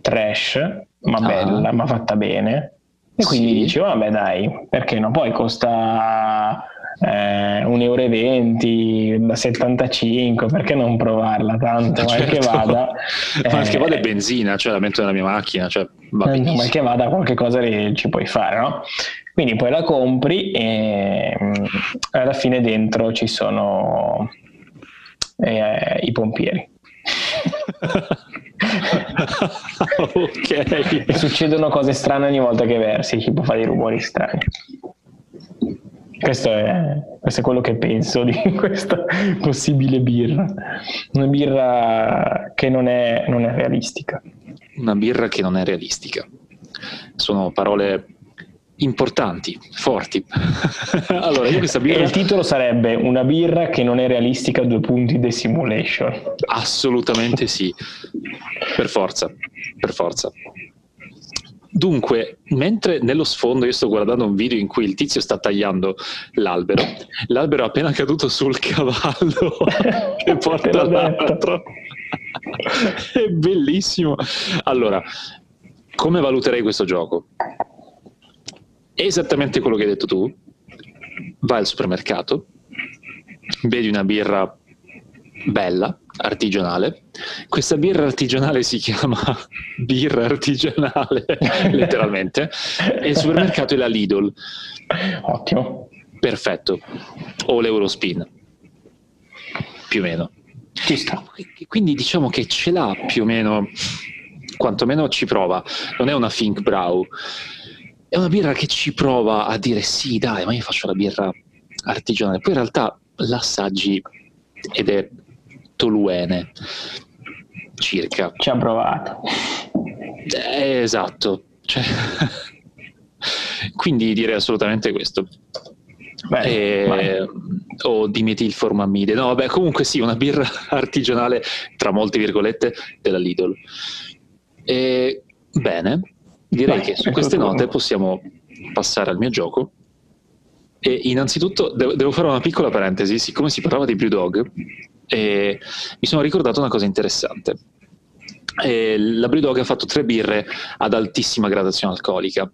trash, ma ah. bella, ma fatta bene e quindi sì. dici, vabbè dai, perché no? Poi costa eh, 1,20 euro da 75, perché non provarla tanto? *laughs* Eh, certo. Mal che vada, mal che vada è benzina, cioè la metto nella mia macchina, cioè va benissimo. mal che vada qualche cosa ci puoi fare, no? Quindi poi la compri e mm, alla fine dentro ci sono eh, i pompieri. *laughs* ok. E succedono cose strane ogni volta che versi, tipo fa dei rumori strani. Questo è, questo è, quello che penso di *laughs* questa possibile birra. Una birra che non è, non è realistica. Una birra che non è realistica. Sono parole importanti, forti. *laughs* allora, io questa birra... E il titolo sarebbe Una birra che non è realistica, due punti The Simulation. Assolutamente sì, per forza, per forza. Dunque, mentre nello sfondo io sto guardando un video in cui il tizio sta tagliando l'albero, l'albero è appena caduto sul cavallo *laughs* che porta l'altro. è bellissimo. Allora, come valuterei questo gioco? esattamente quello che hai detto tu, vai al supermercato, vedi una birra bella, artigianale. Questa birra artigianale si chiama *laughs* birra artigianale, *laughs* letteralmente, e il supermercato è la Lidl. Ottimo. Perfetto. O l'Eurospin, più o meno. Ci sta. Quindi diciamo che ce l'ha più o meno, quantomeno ci prova. Non è una Think Brow è una birra che ci prova a dire sì, dai, ma io faccio la birra artigianale. Poi in realtà l'assaggi ed è toluene, circa. Ci ha provato. Eh, esatto. Cioè, quindi direi assolutamente questo. Beh, eh, o dimetilformamide. No, vabbè, comunque sì, una birra *laughs* artigianale, tra molte virgolette, della Lidl. E, bene, direi Beh, che su queste note possiamo passare al mio gioco. E innanzitutto devo fare una piccola parentesi, siccome si parlava di Blue Dog, eh, mi sono ricordato una cosa interessante. Eh, la Dog ha fatto tre birre ad altissima gradazione alcolica.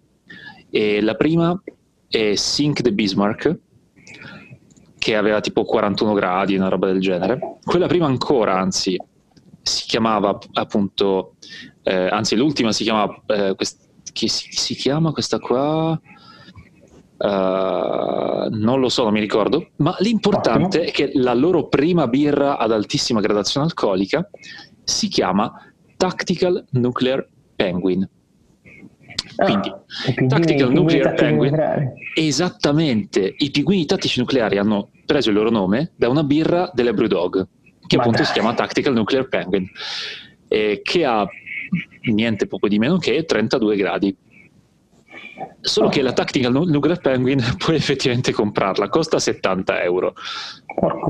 E la prima è Sink the Bismarck, che aveva tipo 41 gradi, una roba del genere. Quella prima ancora, anzi, si chiamava appunto, eh, anzi l'ultima si chiamava eh, quest- che si, si chiama questa qua? Uh, non lo so, non mi ricordo, ma l'importante Ottimo. è che la loro prima birra ad altissima gradazione alcolica si chiama Tactical Nuclear Penguin. Ah, quindi, ah, Tactical Nuclear Penguin, nucleari. esattamente, i pinguini tattici nucleari hanno preso il loro nome da una birra delle Brewdog, che ma appunto dai. si chiama Tactical Nuclear Penguin, eh, che ha niente poco di meno che 32 gradi. Solo che la Tactical Nuclear Penguin *laughs* puoi effettivamente comprarla, costa 70 euro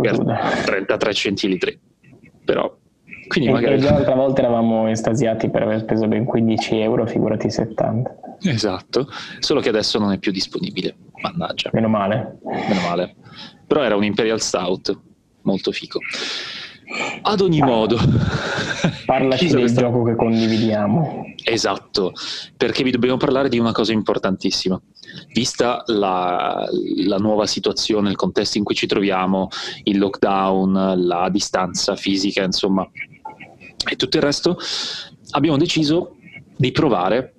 per 33 centilitri. Però, quindi e, magari... E l'altra volta eravamo estasiati per aver speso ben 15 euro, figurati 70. Esatto, solo che adesso non è più disponibile. Mannaggia. Meno male. Meno male. Però era un Imperial Stout, molto fico. Ad ogni Parla. modo, parlaci *laughs* del questa... gioco che condividiamo. Esatto, perché vi dobbiamo parlare di una cosa importantissima. Vista la, la, nuova situazione, il contesto in cui ci troviamo, il lockdown, la distanza fisica, insomma, e tutto il resto, abbiamo deciso di provare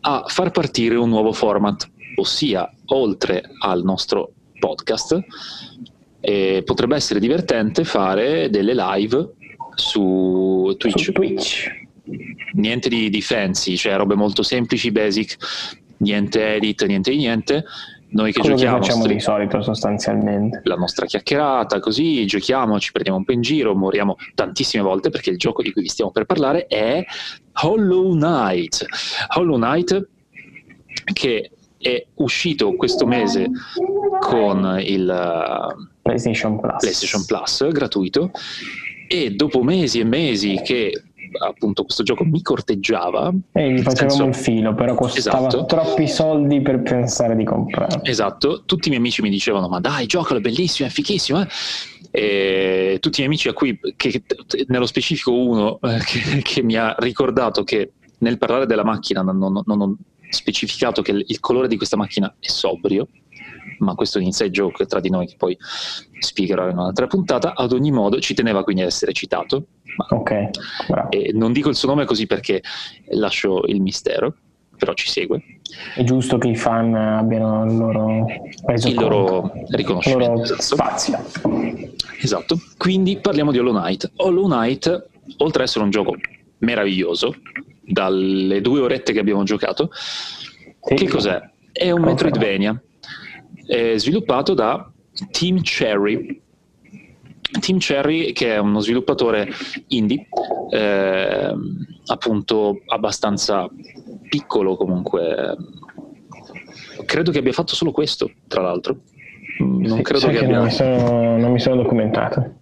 a far partire un nuovo format, ossia oltre al nostro podcast, e potrebbe essere divertente fare delle live su Twitch. Su Twitch. Niente di, di fancy, cioè robe molto semplici, basic, niente edit, niente di niente. Noi che Quello giochiamo che facciamo di solito sostanzialmente. La nostra chiacchierata, così giochiamo, ci prendiamo un po' in giro, moriamo tantissime volte perché il gioco di cui vi stiamo per parlare è Hollow Knight. Hollow Knight che è uscito questo mese con il PlayStation Plus. PlayStation Plus gratuito e dopo mesi e mesi che appunto questo gioco mi corteggiava e gli facevamo senso, il filo però costava esatto, troppi soldi per pensare di comprarlo esatto tutti i miei amici mi dicevano ma dai giocalo è bellissimo è fichissimo eh? e tutti i miei amici a cui che, nello specifico uno eh, che, che, mi ha ricordato che nel parlare della macchina non, non, non specificato che il colore di questa macchina è sobrio ma questo è un inside joke tra di noi che poi spiegherò in un'altra puntata. Ad ogni modo ci teneva quindi a essere citato. ok, e non dico il suo nome così perché lascio il mistero, però ci segue. È giusto che i fan abbiano il loro, il loro riconoscimento. Il loro esatto. spazio. Esatto. Quindi parliamo di Hollow Knight. Hollow Knight, oltre ad essere un gioco meraviglioso, dalle due orette che abbiamo giocato, sì. che cos'è? È un Metroidvania è sviluppato da Team Cherry. Team Cherry, che è uno sviluppatore indie, eh, appunto abbastanza piccolo comunque. Credo che abbia fatto solo questo, tra l'altro. Non sì, credo che, abbia... Non mi, sono, non mi sono documentato.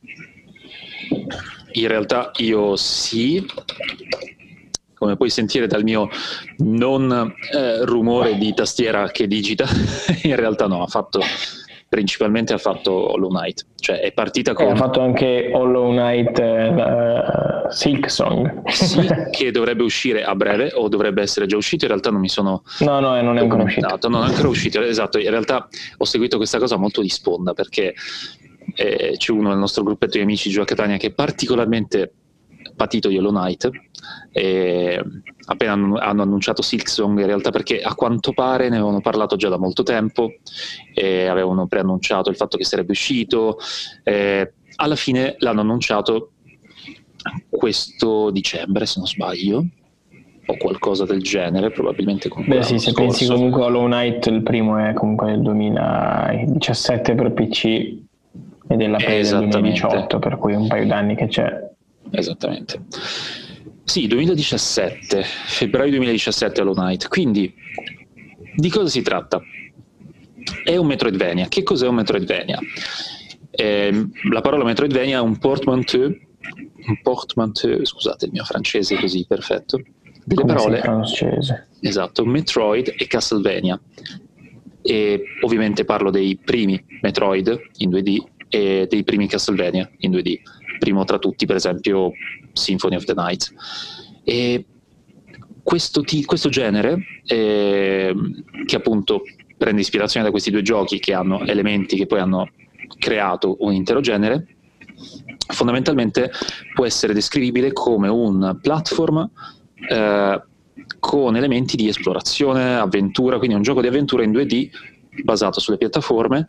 In realtà io sì, come puoi sentire dal mio non eh, rumore di tastiera che digita, *laughs* in realtà no, ha fatto principalmente ha fatto Hollow Knight, cioè è partita con... Eh, ha fatto anche Hollow Knight uh, Silk Song. sì, *laughs* che dovrebbe uscire a breve o dovrebbe essere già uscito, in realtà non mi sono... No, no, non è ancora uscito. Non è ancora uscito, esatto, in realtà ho seguito questa cosa molto di sponda perché eh, c'è uno nel nostro gruppetto di amici giù a Catania che è particolarmente patito di Hollow Knight e appena hanno annunciato Silksong in realtà perché a quanto pare ne avevano parlato già da molto tempo e avevano preannunciato il fatto che sarebbe uscito alla fine l'hanno annunciato questo dicembre se non sbaglio o qualcosa del genere probabilmente Beh sì, se scorso. pensi comunque a Hollow Knight il primo è comunque del 2017 per PC ed è la del 2018 per cui un paio d'anni che c'è Esattamente. Sì, 2017, febbraio 2017 Hollow Knight. Quindi, di cosa si tratta? È un Metroidvania. Che cos'è un Metroidvania? Eh, la parola Metroidvania è un portmanteau, un portmanteau, scusate il mio francese così perfetto, delle Come parole. francese. Esatto, Metroid e Castlevania. E ovviamente parlo dei primi Metroid in 2D e dei primi Castlevania in 2D primo tra tutti per esempio Symphony of the Night. E questo, t- questo genere, eh, che appunto prende ispirazione da questi due giochi che hanno elementi che poi hanno creato un intero genere, fondamentalmente può essere descrivibile come un platform eh, con elementi di esplorazione, avventura, quindi un gioco di avventura in 2D basato sulle piattaforme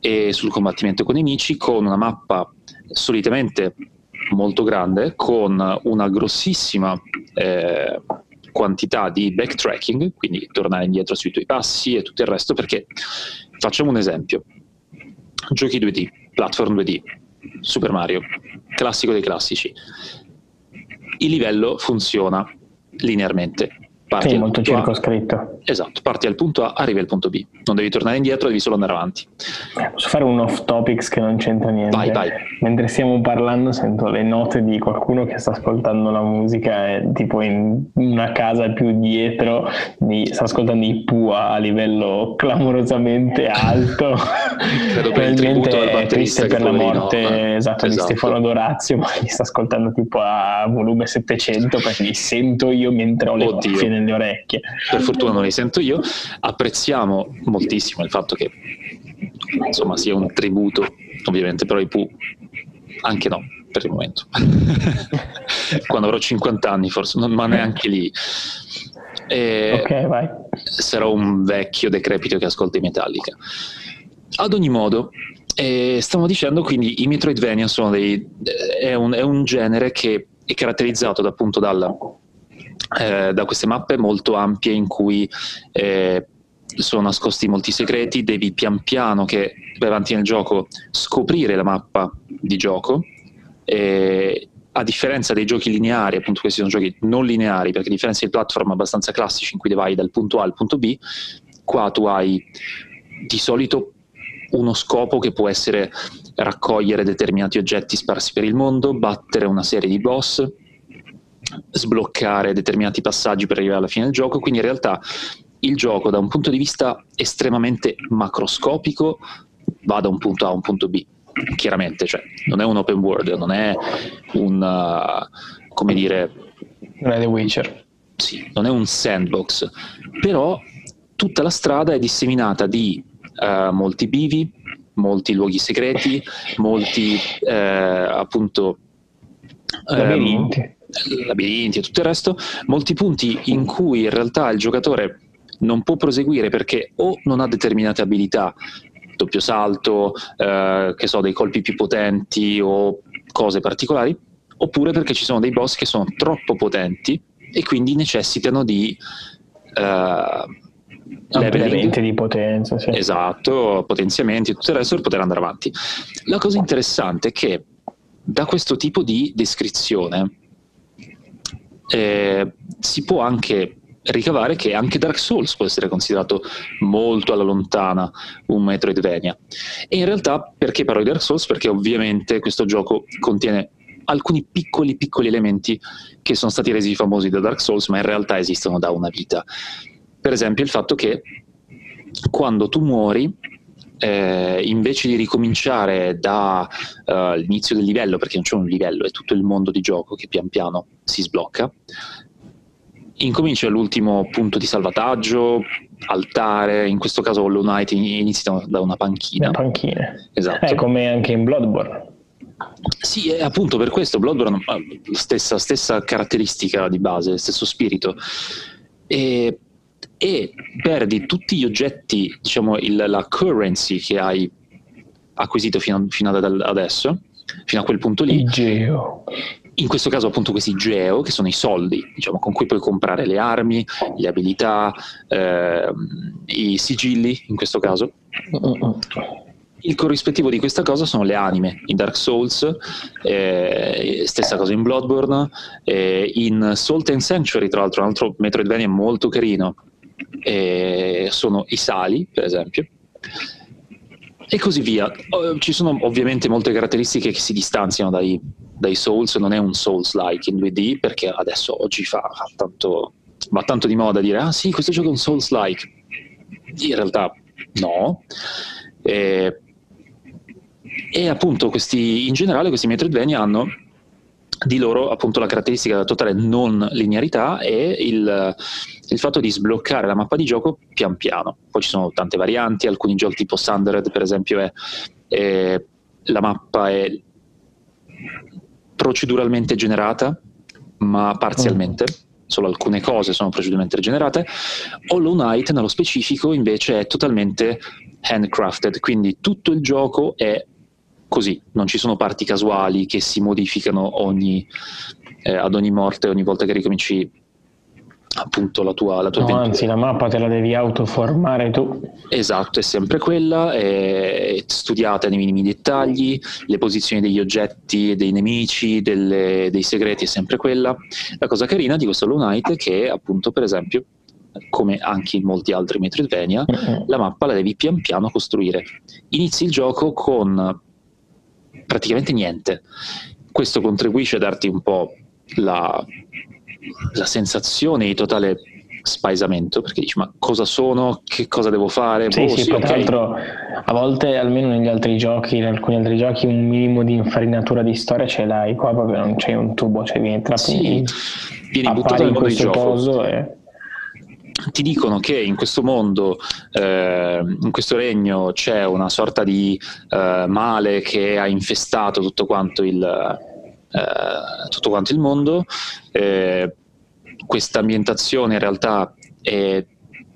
e sul combattimento con i nemici, con una mappa solitamente molto grande con una grossissima eh, quantità di backtracking, quindi tornare indietro sui tuoi passi e tutto il resto, perché facciamo un esempio. Giochi 2D, platform 2D, Super Mario, classico dei classici. Il livello funziona linearmente, Parti sì, molto circoscritto. A, esatto, parti al punto A, arrivi al punto B. Non devi tornare indietro, devi solo andare avanti. Eh, posso fare un off topics che non c'entra niente? Vai, vai. Mentre stiamo parlando sento le note di qualcuno che sta ascoltando la musica e tipo in una casa più dietro di, sta ascoltando i Pua a livello clamorosamente *laughs* alto. Credo per il tributo al è triste per la morte no? esatto, esatto, di. Stefano Dorazio, *laughs* ma mi sta ascoltando tipo a volume 700 perché li sento io mentre ho le Oddio. cuffie nelle orecchie. Per fortuna non li sento io. Apprezziamo moltissimo il fatto che insomma sia un tributo, ovviamente, però i Pooh anche no per il momento. *laughs* Quando avrò 50 anni, forse, non, ma neanche lì. E ok, vai. Sarò un vecchio decrepito che ascolta i Metallica. Ad ogni modo, eh, stavo dicendo quindi i Metroidvania sono dei, è, un, è un genere che è caratterizzato appunto dalla eh, da queste mappe molto ampie in cui eh, sono nascosti molti segreti, devi pian piano che vai avanti nel gioco scoprire la mappa di gioco. E, a differenza dei giochi lineari, appunto questi sono giochi non lineari, perché a differenza dei platform abbastanza classici in cui vai dal punto A al punto B, qua tu hai di solito uno scopo che può essere raccogliere determinati oggetti sparsi per il mondo, battere una serie di boss, sbloccare determinati passaggi per arrivare alla fine del gioco, quindi in realtà il gioco da un punto di vista estremamente macroscopico va da un punto A a un punto B, chiaramente, cioè non è un open world, non è un, uh, come dire... Non è The Witcher. Sì, non è un sandbox, però tutta la strada è disseminata di uh, molti bivi, molti luoghi segreti, molti uh, appunto labirinti. Um, labirinti e tutto il resto, molti punti in cui in realtà il giocatore non può proseguire perché o non ha determinate abilità, doppio salto, eh, che so, dei colpi più potenti o cose particolari, oppure perché ci sono dei boss che sono troppo potenti e quindi necessitano di uh, leveling di potenza. Sì. Esatto, potenziamenti e tutto il resto per poter andare avanti. La cosa interessante è che da questo tipo di descrizione eh, si può anche ricavare che anche Dark Souls può essere considerato molto alla lontana un Metroidvania. E in realtà perché parlo di Dark Souls? Perché ovviamente questo gioco contiene alcuni piccoli piccoli elementi che sono stati resi famosi da Dark Souls, ma in realtà esistono da una vita. Per esempio il fatto che quando tu muori, eh, invece di ricominciare dall'inizio uh, del livello, perché non c'è un livello, è tutto il mondo di gioco che pian piano si sblocca, incomincia l'ultimo punto di salvataggio, altare, in questo caso Hollow Knight inizia da una panchina. Una panchina. Esatto. È come anche in Bloodborne. Sì, è appunto per questo Bloodborne ha la stessa, stessa caratteristica di base, stesso spirito. E, e perdi tutti gli oggetti, diciamo, il, la currency che hai acquisito fino, fino ad adesso, fino a quel punto lì. Geo in questo caso appunto questi geo, che sono i soldi diciamo, con cui puoi comprare le armi, le abilità, eh, i sigilli in questo caso. Il corrispettivo di questa cosa sono le anime in Dark Souls, eh, stessa cosa in Bloodborne, eh, in Salt and Sanctuary tra l'altro un altro Metroidvania molto carino, eh, sono i sali per esempio e così via. Ci sono ovviamente molte caratteristiche che si distanziano dai, dai Souls, non è un Souls-like in 2D perché adesso oggi fa, tanto, va tanto di moda dire ah sì, questo gioco è un Souls-like. In realtà no. E, e appunto questi, in generale questi Metroidvania hanno di loro appunto la caratteristica della totale non linearità e il, il, fatto di sbloccare la mappa di gioco pian piano. Poi ci sono tante varianti, alcuni giochi tipo Sundered per esempio è, è, la mappa è proceduralmente generata, ma parzialmente. Mm. Solo alcune cose sono proceduralmente generate. Hollow Knight, nello specifico, invece è totalmente handcrafted, quindi tutto il gioco è così, non ci sono parti casuali che si modificano ogni, eh, ad ogni morte, ogni volta che ricominci appunto la tua, la tua no, anzi la mappa te la devi autoformare tu. Esatto è sempre quella è studiata nei minimi dettagli le posizioni degli oggetti dei nemici delle, dei segreti è sempre quella. La cosa carina di questo Hollow Knight è che appunto per esempio come anche in molti altri Metroidvania mm-hmm. la mappa la devi pian piano costruire. Inizi il gioco con praticamente niente. Questo contribuisce a darti un po' la, la sensazione di totale spaesamento perché dici ma cosa sono, che cosa devo fare? Sì, boh, sì, sì okay. tra l'altro a volte almeno negli altri giochi, in alcuni altri giochi un minimo di infarinatura di storia ce l'hai, qua proprio non c'è un tubo, cioè vieni tra sì, vieni buttato nel mondo di gioco. E ti dicono che in questo mondo, eh, in questo regno, c'è una sorta di eh, male che ha infestato tutto quanto il, eh, tutto quanto il mondo. Eh, questa ambientazione in realtà è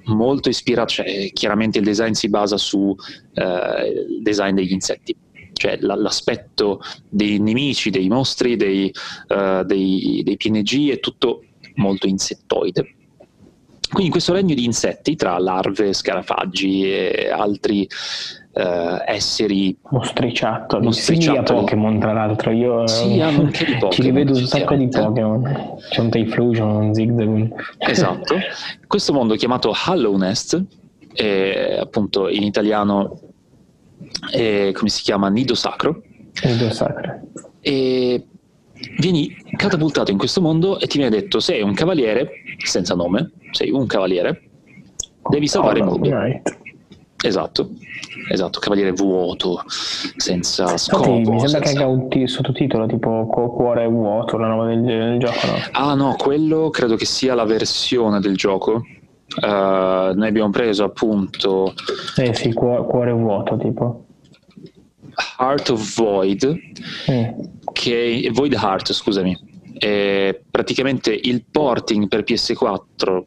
molto ispirata, cioè, chiaramente il design si basa sul eh, design degli insetti cioè l'aspetto dei nemici, dei mostri, dei, uh, dei, dei, PNG è tutto molto insettoide. Quindi questo regno di insetti, tra larve, scarafaggi e altri eh, esseri mostriciattoli, mostriciattoli. Sì, a Pokémon tra l'altro. Io sì, di *laughs* Pokémon, ci rivedo un sacco di Pokémon. C'è un Typhlosion, un Zigzagoon. Esatto, *laughs* questo mondo chiamato Hollow Nest è, appunto in italiano è, come si chiama? Nido Sacro. Nido Sacro. E vieni catapultato in questo mondo e ti viene detto sei un cavaliere senza nome, sei un cavaliere, devi salvare il mondo. Esatto, esatto, cavaliere vuoto, senza scopo. Infatti, mi sembra senza... che abbia un t- sottotitolo tipo Cuore vuoto, la nuova del, del gioco, no? Ah no, quello credo che sia la versione del gioco Uh, noi abbiamo preso appunto eh sì, cuore, cuore vuoto tipo Heart of Void mm. Che Void Heart scusami è praticamente il porting per PS4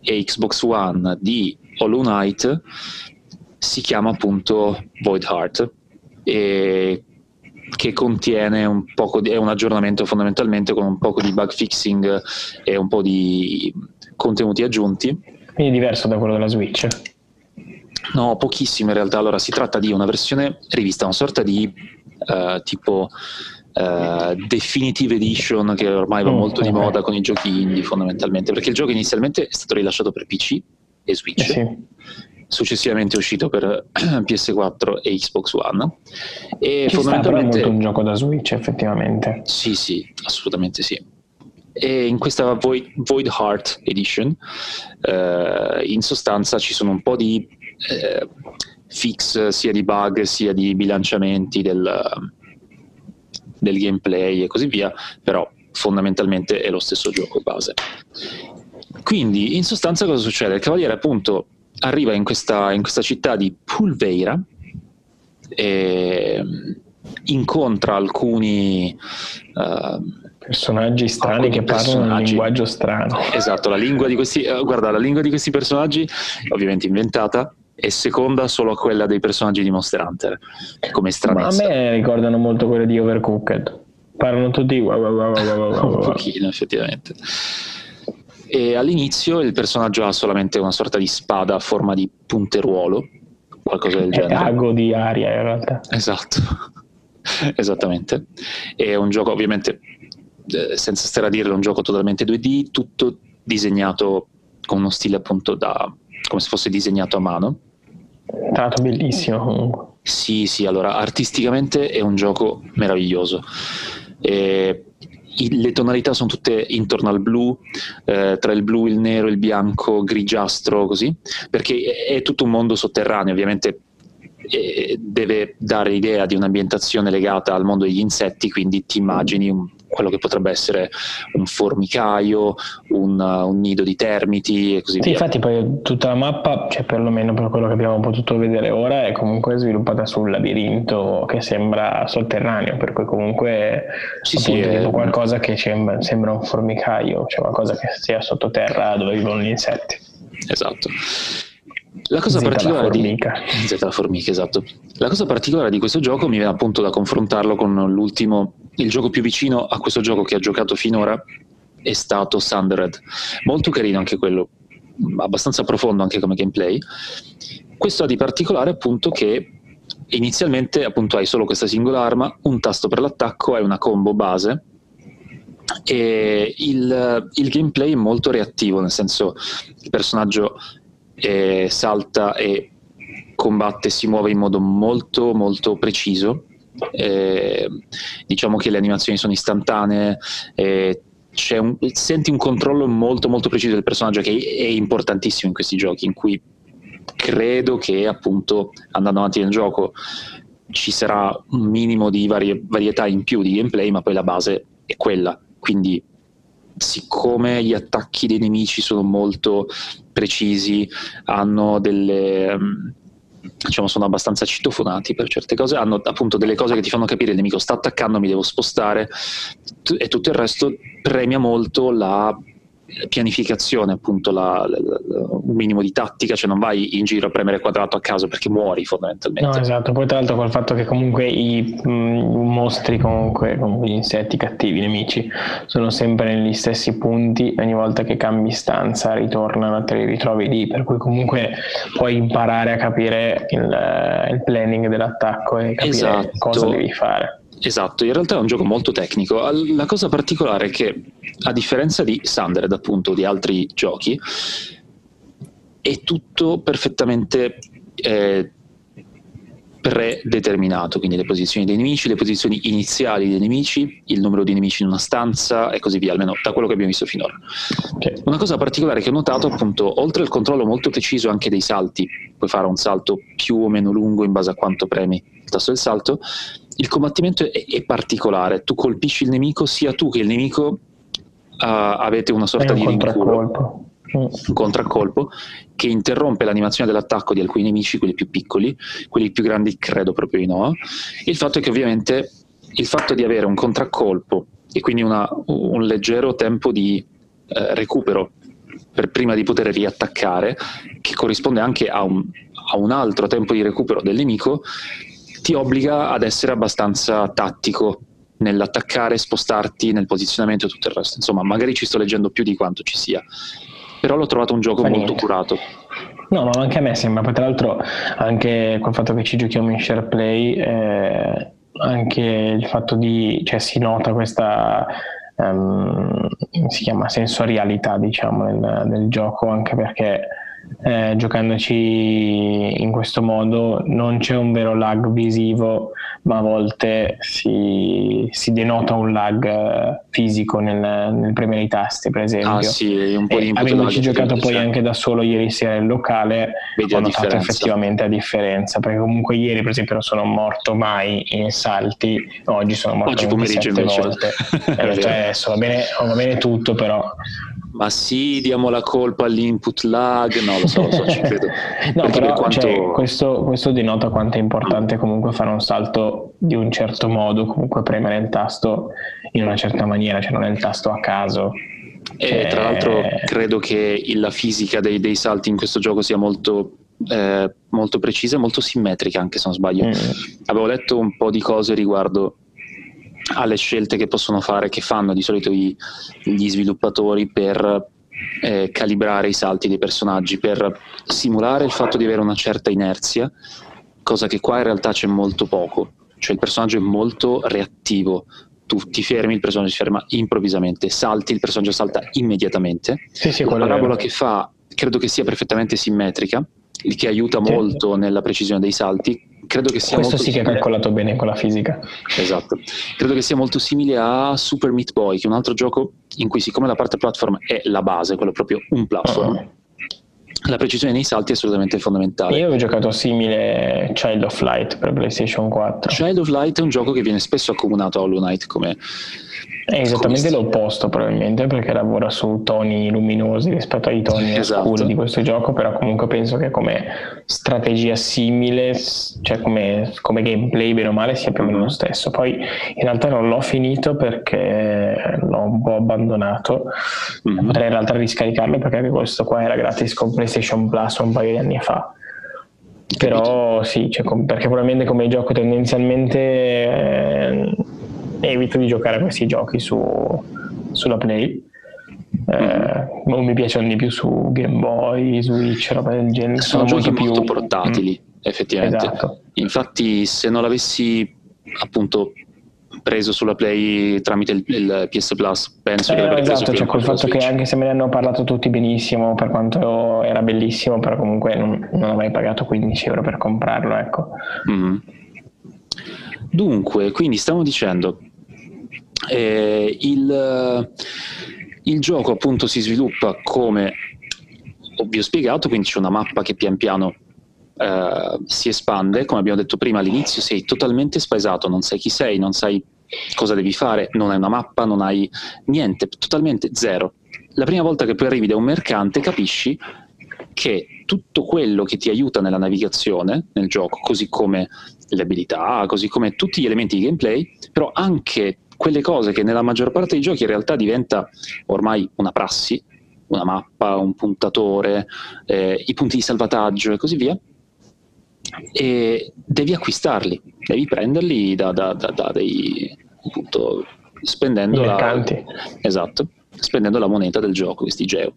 e Xbox One di Hollow Knight si chiama appunto Void Heart e che contiene un po' di, è un aggiornamento fondamentalmente con un po' di bug fixing e un po' di contenuti aggiunti. Quindi diverso da quello della Switch? No, pochissimo in realtà. Allora, si tratta di una versione rivista, una sorta di uh, tipo uh, Definitive Edition che ormai va mm, molto di moda con i giochi indie fondamentalmente, perché il gioco inizialmente è stato rilasciato per PC e Switch. Eh sì successivamente è uscito per *clears throat* PS4 e Xbox One. E Ci fondamentalmente sta, è un gioco da Switch, effettivamente. Sì, sì, assolutamente sì. E in questa Void, Void Heart Edition, eh, in sostanza ci sono un po' di eh, fix sia di bug sia di bilanciamenti del, del gameplay e così via, però fondamentalmente è lo stesso gioco base. Quindi, in sostanza, cosa succede? Il cavaliere, appunto, arriva in questa, in questa città di Pulveira e incontra alcuni uh, personaggi strani che parlano un linguaggio strano. Esatto, la lingua di questi, uh, guarda, la lingua di questi personaggi, ovviamente inventata, è seconda solo a quella dei personaggi di Monster Hunter, come stranezza. Ma a me ricordano molto quelle di Overcooked. Parlano tutti *laughs* un pochino, effettivamente e all'inizio il personaggio ha solamente una sorta di spada a forma di punteruolo, qualcosa del genere. È ago di aria in realtà. Esatto, *laughs* esattamente. È un gioco ovviamente, eh, senza stare a dirlo, un gioco totalmente 2D, tutto disegnato con uno stile appunto da, come se fosse disegnato a mano. Tra l'altro bellissimo comunque. Sì, sì, allora artisticamente è un gioco meraviglioso. E le tonalità sono tutte intorno al blu, eh, tra il blu, il nero, il bianco, grigiastro, così, perché è tutto un mondo sotterraneo, ovviamente eh, deve dare l'idea di un'ambientazione legata al mondo degli insetti, quindi ti immagini un, quello che potrebbe essere un formicaio, un, un nido di termiti e così sì, via. Infatti poi tutta la mappa, cioè perlomeno per quello che abbiamo potuto vedere ora, è comunque sviluppata sul labirinto che sembra sotterraneo, per cui comunque sì, sì, è qualcosa che sembra, sembra un formicaio, cioè qualcosa che sia sottoterra dove vivono gli insetti. Esatto. La cosa particolare la di la formica, esatto. La cosa particolare di questo gioco mi viene appunto da confrontarlo con l'ultimo, il gioco più vicino a questo gioco che ho giocato finora è stato Thundered. Molto carino anche quello, abbastanza profondo anche come gameplay. Questo ha di particolare appunto che inizialmente appunto hai solo questa singola arma, un tasto per l'attacco, hai una combo base e il, il gameplay è molto reattivo, nel senso il personaggio eh, salta e combatte, si muove in modo molto molto preciso. Eh, diciamo che le animazioni sono istantanee, eh, un, senti un controllo molto molto preciso del personaggio che è importantissimo in questi giochi, in cui credo che appunto andando avanti nel gioco ci sarà un minimo di varie, varietà in più di gameplay, ma poi la base è quella. Quindi siccome gli attacchi dei nemici sono molto precisi, hanno delle diciamo sono abbastanza citofonati per certe cose, hanno appunto delle cose che ti fanno capire il nemico sta attaccando, mi devo spostare e tutto il resto premia molto la pianificazione, appunto la, la, la, un minimo di tattica, cioè non vai in giro a premere quadrato a caso perché muori fondamentalmente. No, esatto, poi tra l'altro col fatto che comunque i mh, mostri, comunque, comunque gli insetti cattivi, i nemici, sono sempre negli stessi punti, ogni volta che cambi stanza ritornano, te li ritrovi lì, per cui comunque puoi imparare a capire il, il planning dell'attacco e capire esatto. cosa devi fare. Esatto, in realtà è un gioco molto tecnico. La cosa particolare è che, a differenza di Sundered, appunto, di altri giochi, è tutto perfettamente eh, predeterminato, quindi le posizioni dei nemici, le posizioni iniziali dei nemici, il numero di nemici in una stanza e così via, almeno da quello che abbiamo visto finora. Okay. Una cosa particolare che ho notato, appunto, oltre al controllo molto preciso anche dei salti, puoi fare un salto più o meno lungo in base a quanto premi il tasto del salto, il combattimento è, è, particolare, tu colpisci il nemico, sia tu che il nemico uh, avete una sorta un di rinculo. un contraccolpo che interrompe l'animazione dell'attacco di alcuni nemici, quelli più piccoli, quelli più grandi credo proprio di no. Il fatto è che ovviamente il fatto di avere un contraccolpo e quindi una, un leggero tempo di eh, recupero per prima di poter riattaccare, che corrisponde anche a un, a un altro tempo di recupero del nemico, ti obbliga ad essere abbastanza tattico nell'attaccare, spostarti nel posizionamento e tutto il resto. Insomma, magari ci sto leggendo più di quanto ci sia, però l'ho trovato un gioco Fa molto niente. curato. No, ma anche a me sembra, poi tra l'altro anche col fatto che ci giochiamo in share play, eh, anche il fatto di, cioè si nota questa um, si chiama sensorialità diciamo nel, nel gioco anche perché eh, giocandoci in questo modo non c'è un vero lag visivo, ma a volte si, si denota un lag eh, fisico nel, nel, premere i tasti, per esempio. Ah, sì, un po' di Avendoci giocato poi anche da solo ieri sera in locale, Vedi ho notato effettivamente la differenza, perché comunque ieri, per esempio, non sono morto mai in salti, oggi sono morto oggi pomeriggio invece. volte. *laughs* eh, cioè, adesso va bene, va bene tutto, però ma sì, diamo la colpa all'input lag, no lo so, lo so ci credo. *laughs* no, però quanto... cioè, questo, questo, denota quanto è importante comunque fare un salto di un certo modo, comunque premere il tasto in una certa maniera, cioè non è il tasto a caso. E cioè... tra l'altro credo che la fisica dei, dei salti in questo gioco sia molto eh, molto precisa e molto simmetrica anche se non sbaglio. Mm. Avevo letto un po' di cose riguardo alle scelte che possono fare, che fanno di solito i, gli sviluppatori per eh, calibrare i salti dei personaggi, per simulare il fatto di avere una certa inerzia, cosa che qua in realtà c'è molto poco, cioè il personaggio è molto reattivo, tu ti fermi, il personaggio si ferma improvvisamente, salti, il personaggio salta immediatamente. Sì, sì, la parabola che fa credo che sia perfettamente simmetrica, il che aiuta molto nella precisione dei salti, credo che sia Questo sì che è calcolato bene con la fisica. Esatto. Credo che sia molto simile a Super Meat Boy, che è un altro gioco in cui siccome la parte platform è la base, quello proprio un platform, uh-huh. la precisione nei salti è assolutamente fondamentale. Io ho giocato simile Child of Light per PlayStation 4. Child of Light è un gioco che viene spesso accomunato a Hollow Knight come è esattamente l'opposto probabilmente perché lavora su toni luminosi rispetto ai toni esatto. scuri di questo gioco, però comunque penso che come strategia simile, cioè come, come gameplay bene o male sia più o meno lo stesso. Poi in realtà non l'ho finito perché l'ho un po' abbandonato, mm-hmm. potrei in realtà riscaricarlo perché questo qua era gratis con PlayStation Plus un paio di anni fa. Però sì, cioè, perché probabilmente come gioco tendenzialmente... Eh, evito di giocare a questi giochi su, sulla Play. Eh, non mi piacciono di più su Game Boy, Switch, roba del genere. Sono, Sono giochi molto più... portatili, mm. effettivamente. Esatto. Infatti, se non l'avessi appunto preso sulla Play tramite il, il PS Plus, penso eh, di aver esatto, cioè col fatto che anche se me ne hanno parlato tutti benissimo, per quanto era bellissimo, però comunque non, non avrei pagato 15 euro per comprarlo, ecco. Mm-hmm. Dunque, quindi stiamo dicendo eh, il, il gioco appunto si sviluppa come vi ho spiegato, quindi c'è una mappa che pian piano Uh, si espande, come abbiamo detto prima all'inizio, sei totalmente spaesato, non sai chi sei, non sai cosa devi fare, non hai una mappa, non hai niente, totalmente zero. La prima volta che poi arrivi da un mercante capisci che tutto quello che ti aiuta nella navigazione nel gioco, così come le abilità, così come tutti gli elementi di gameplay, però anche quelle cose che nella maggior parte dei giochi in realtà diventa ormai una prassi, una mappa, un puntatore, eh, i punti di salvataggio e così via, e devi acquistarli, devi prenderli da, da, da, da dei appunto spendendo la, esatto, spendendo la moneta del gioco, questi geo.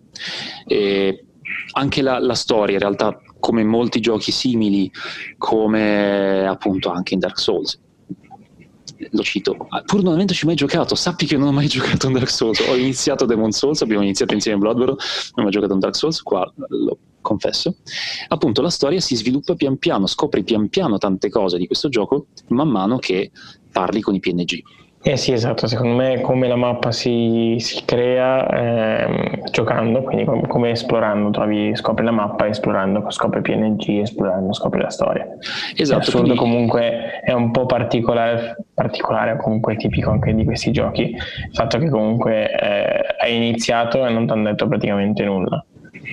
E anche la, la storia in realtà come in molti giochi simili, come appunto anche in Dark Souls. Lo cito, pur non avendoci mai giocato, sappi che non ho mai *laughs* giocato in Dark Souls. Ho iniziato Demon Souls, abbiamo iniziato insieme in Bloodborne, non ho mai giocato in Dark Souls, qua lo confesso. Appunto, la storia si sviluppa pian piano, scopri pian piano tante cose di questo gioco man mano che parli con i PNG. Eh sì, esatto, secondo me come la mappa si, si crea eh, giocando, quindi come, come, esplorando, trovi, scopri la mappa, esplorando, scopri PNG, esplorando, scopri la storia. Esatto. L'assurdo quindi... comunque è un po' particolare, particolare, comunque tipico anche di questi giochi, il fatto che comunque eh, hai iniziato e non ti hanno detto praticamente nulla.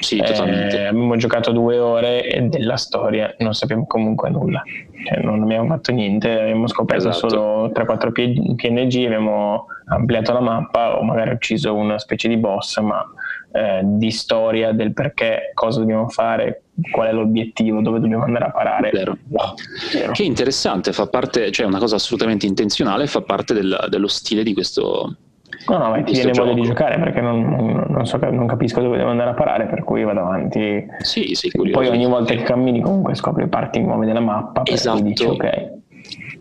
Sì, totalmente. Eh, abbiamo giocato due ore e della storia non sappiamo comunque nulla. Cioè, non abbiamo fatto niente, abbiamo scoperto esatto. solo 3-4 PNG, abbiamo ampliato la mappa o magari ucciso una specie di boss, ma eh, di storia del perché, cosa dobbiamo fare, qual è l'obiettivo, dove dobbiamo andare a parare. Vero. Wow. Vero. Che interessante, fa parte, cioè una cosa assolutamente intenzionale, fa parte del, dello stile di questo, No, no, ma ti viene voglia di giocare perché non, non, so, non, capisco dove devo andare a parare, per cui vado avanti. Sì, sì, curioso. Poi ogni volta che cammini comunque scopri parti nuove della mappa. Esatto. Dici, ok.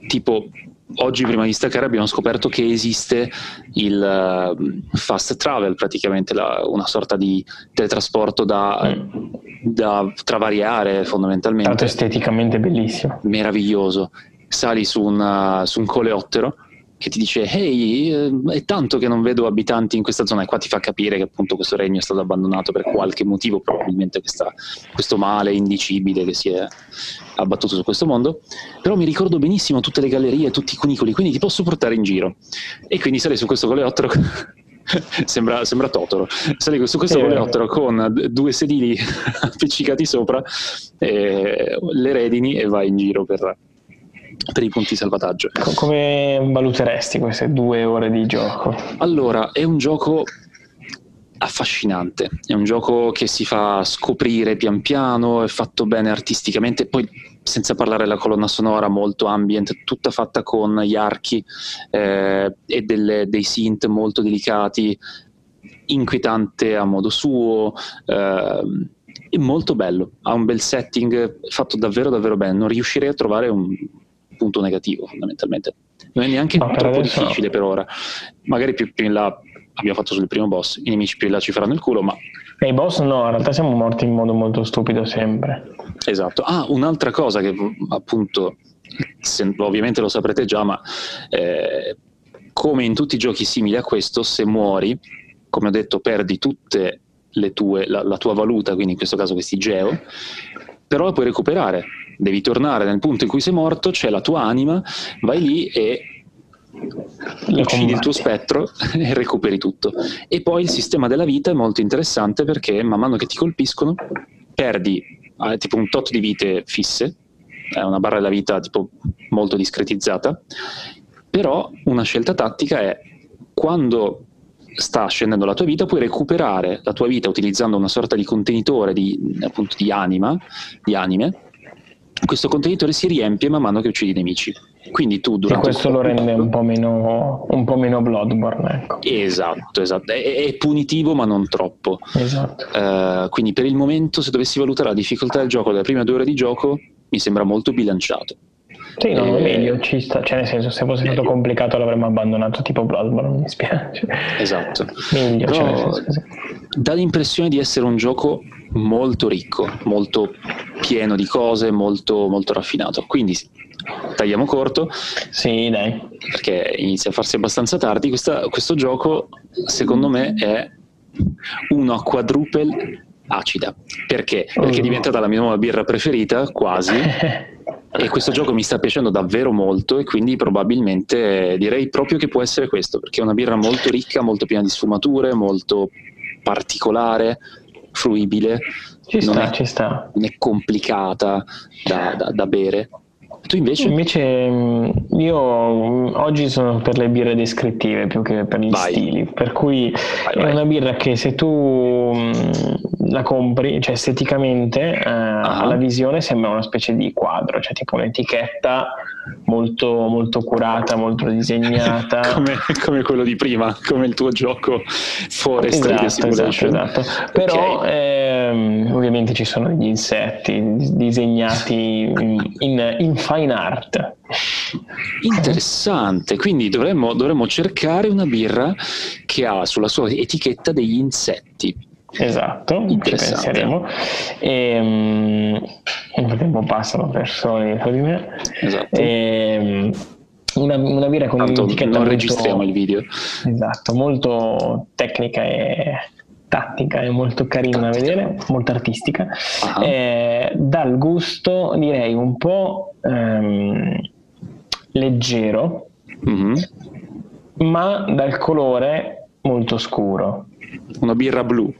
Tipo, oggi prima di staccare abbiamo scoperto che esiste il uh, fast travel, praticamente la, una sorta di teletrasporto da, mm. da, tra varie aree fondamentalmente. Tanto esteticamente bellissimo. Meraviglioso. Sali su, una, su un coleottero che ti dice ehi eh, è tanto che non vedo abitanti in questa zona. E qua ti fa capire che appunto questo regno è stato abbandonato per qualche motivo probabilmente questa, questo male indicibile che si è abbattuto su questo mondo. Però mi ricordo benissimo tutte le gallerie tutti i cunicoli quindi ti posso portare in giro. E quindi sali su questo coleottero *laughs* sembra, sembra Totoro. Sali su questo coleottero con due sedili *laughs* appiccicati sopra le redini e vai in giro per per i punti salvataggio. Come valuteresti queste due ore di gioco? Allora, è un gioco affascinante, è un gioco che si fa scoprire pian piano, è fatto bene artisticamente, poi senza parlare della colonna sonora molto ambient, tutta fatta con gli archi eh, e delle, dei synth molto delicati, inquietante a modo suo. Eh, è molto bello, ha un bel setting fatto davvero davvero bene, non riuscirei a trovare un, punto negativo fondamentalmente. Non è neanche no, troppo difficile per ora. Magari più, più in là abbiamo fatto sul primo boss, i nemici più in là ci faranno il culo, ma... E i boss no, in realtà siamo morti in modo molto stupido sempre. Esatto. Ah, un'altra cosa che appunto, se, ovviamente lo saprete già, ma eh, come in tutti i giochi simili a questo, se muori, come ho detto, perdi tutte le tue, la, la tua valuta, quindi in questo caso questi geo, però la puoi recuperare devi tornare nel punto in cui sei morto, c'è la tua anima, vai lì e uccidi il tuo spettro *laughs* e recuperi tutto. E poi il sistema della vita è molto interessante perché man mano che ti colpiscono perdi eh, tipo un tot di vite fisse, è una barra della vita tipo molto discretizzata, però una scelta tattica è quando sta scendendo la tua vita, puoi recuperare la tua vita utilizzando una sorta di contenitore di, appunto, di anima, di anime, questo contenitore si riempie man mano che uccidi i nemici. Quindi tu durante e questo lo rende un po' meno, un po meno Bloodborne. Ecco. Esatto, esatto. È, è, punitivo ma non troppo. Esatto. Uh, quindi per il momento se dovessi valutare la difficoltà del gioco delle prime due ore di gioco mi sembra molto bilanciato. Sì, no, eh, meglio, ci sta, cioè nel senso se fosse stato complicato l'avremmo abbandonato tipo Bloodborne, mi spiace. Esatto. Meglio, Però, cioè, senso, sì. Dà l'impressione di essere un gioco molto ricco, molto pieno di cose, molto, molto raffinato. Quindi tagliamo corto. Sì, dai. Perché inizia a farsi abbastanza tardi. Questa, questo gioco, secondo me, è uno a quadruple acida. Perché? Perché è oh. diventata la mia nuova birra preferita, quasi. *laughs* e questo gioco mi sta piacendo davvero molto e quindi probabilmente direi proprio che può essere questo, perché è una birra molto ricca, molto piena di sfumature, molto particolare, fruibile, ci non, sta, è, ci sta. non è complicata da, da, da bere. Tu invece? Invece mm, io mm, oggi sono per le birre descrittive più che per gli vai. stili, per cui vai, vai. è una birra che se tu mm, la compri, cioè esteticamente eh, uh-huh. alla visione sembra una specie di quadro, cioè tipo un'etichetta molto, molto curata, molto disegnata. *laughs* come, come, quello di prima, come il tuo gioco Forest esatto, esatto, esatto. Però okay. ehm, ovviamente ci sono degli insetti disegnati in, in, in fine art. Interessante, quindi dovremmo, dovremmo cercare una birra che ha sulla sua etichetta degli insetti. Esatto, ci penseremo. E, um, nel frattempo passano persone di me. Esatto. E, um, una, una birra con Tanto un'etichetta non molto, registriamo il video. Esatto, molto tecnica e tattica e molto carina da vedere, molto artistica. Uh-huh. Eh, dal gusto direi un po' ehm, leggero, uh-huh. ma dal colore molto scuro. Una birra blu.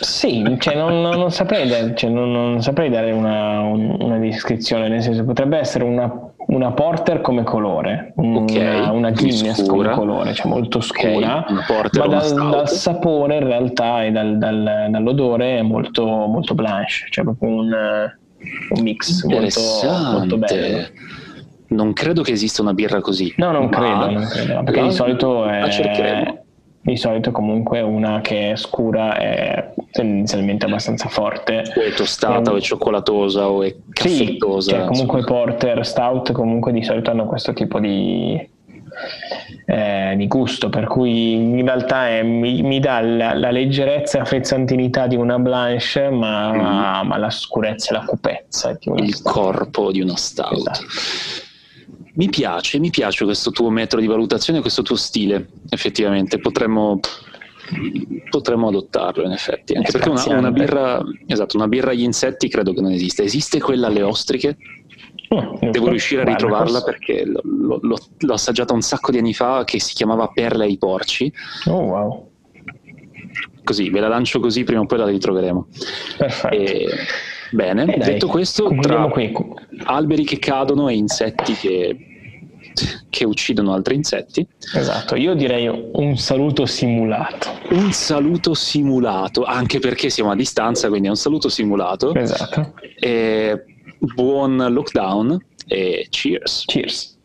Sì, cioè non, non, saprei dare, cioè non, non, saprei dare una, una, descrizione, nel senso potrebbe essere una, una porter come colore, okay, una, una Guinness come colore, cioè molto scura, okay, ma dal, dal, sapore in realtà e dal, dal, dall'odore è molto, molto blanche, cioè proprio un, un mix molto, molto bello. Non credo che esista una birra così. No, non credo, non credo. Perché di solito è, di solito comunque una che è scura è tendenzialmente abbastanza forte. O è tostata, o è cioccolatosa, o è caffettosa. Sì, cioè comunque porter, stout, comunque di solito hanno questo tipo di, eh, di gusto, per cui in realtà è, mi, mi, dà la, la, leggerezza e la frizzantinità di una blanche, ma, mm. ma la scurezza e la cupezza Il stout. corpo di una stout. Esatto. Mi piace, mi piace questo tuo metodo di valutazione, questo tuo stile, effettivamente, potremmo, potremmo adottarlo in effetti, anche perché una, una, birra, esatto, una birra agli insetti credo che non esista. Esiste quella alle ostriche? Oh, Devo riuscire a ritrovarla perché l'ho, l'ho, l'ho, assaggiata un sacco di anni fa che si chiamava Perle ai porci. Oh wow. Così, ve la lancio così, prima o poi la ritroveremo. Perfetto. E, bene, eh detto dai, questo, tra qui. alberi che cadono e insetti che che uccidono altri insetti. Esatto, io direi un saluto simulato. Un saluto simulato, anche perché siamo a distanza, quindi è un saluto simulato. Esatto. E buon lockdown e cheers. Cheers.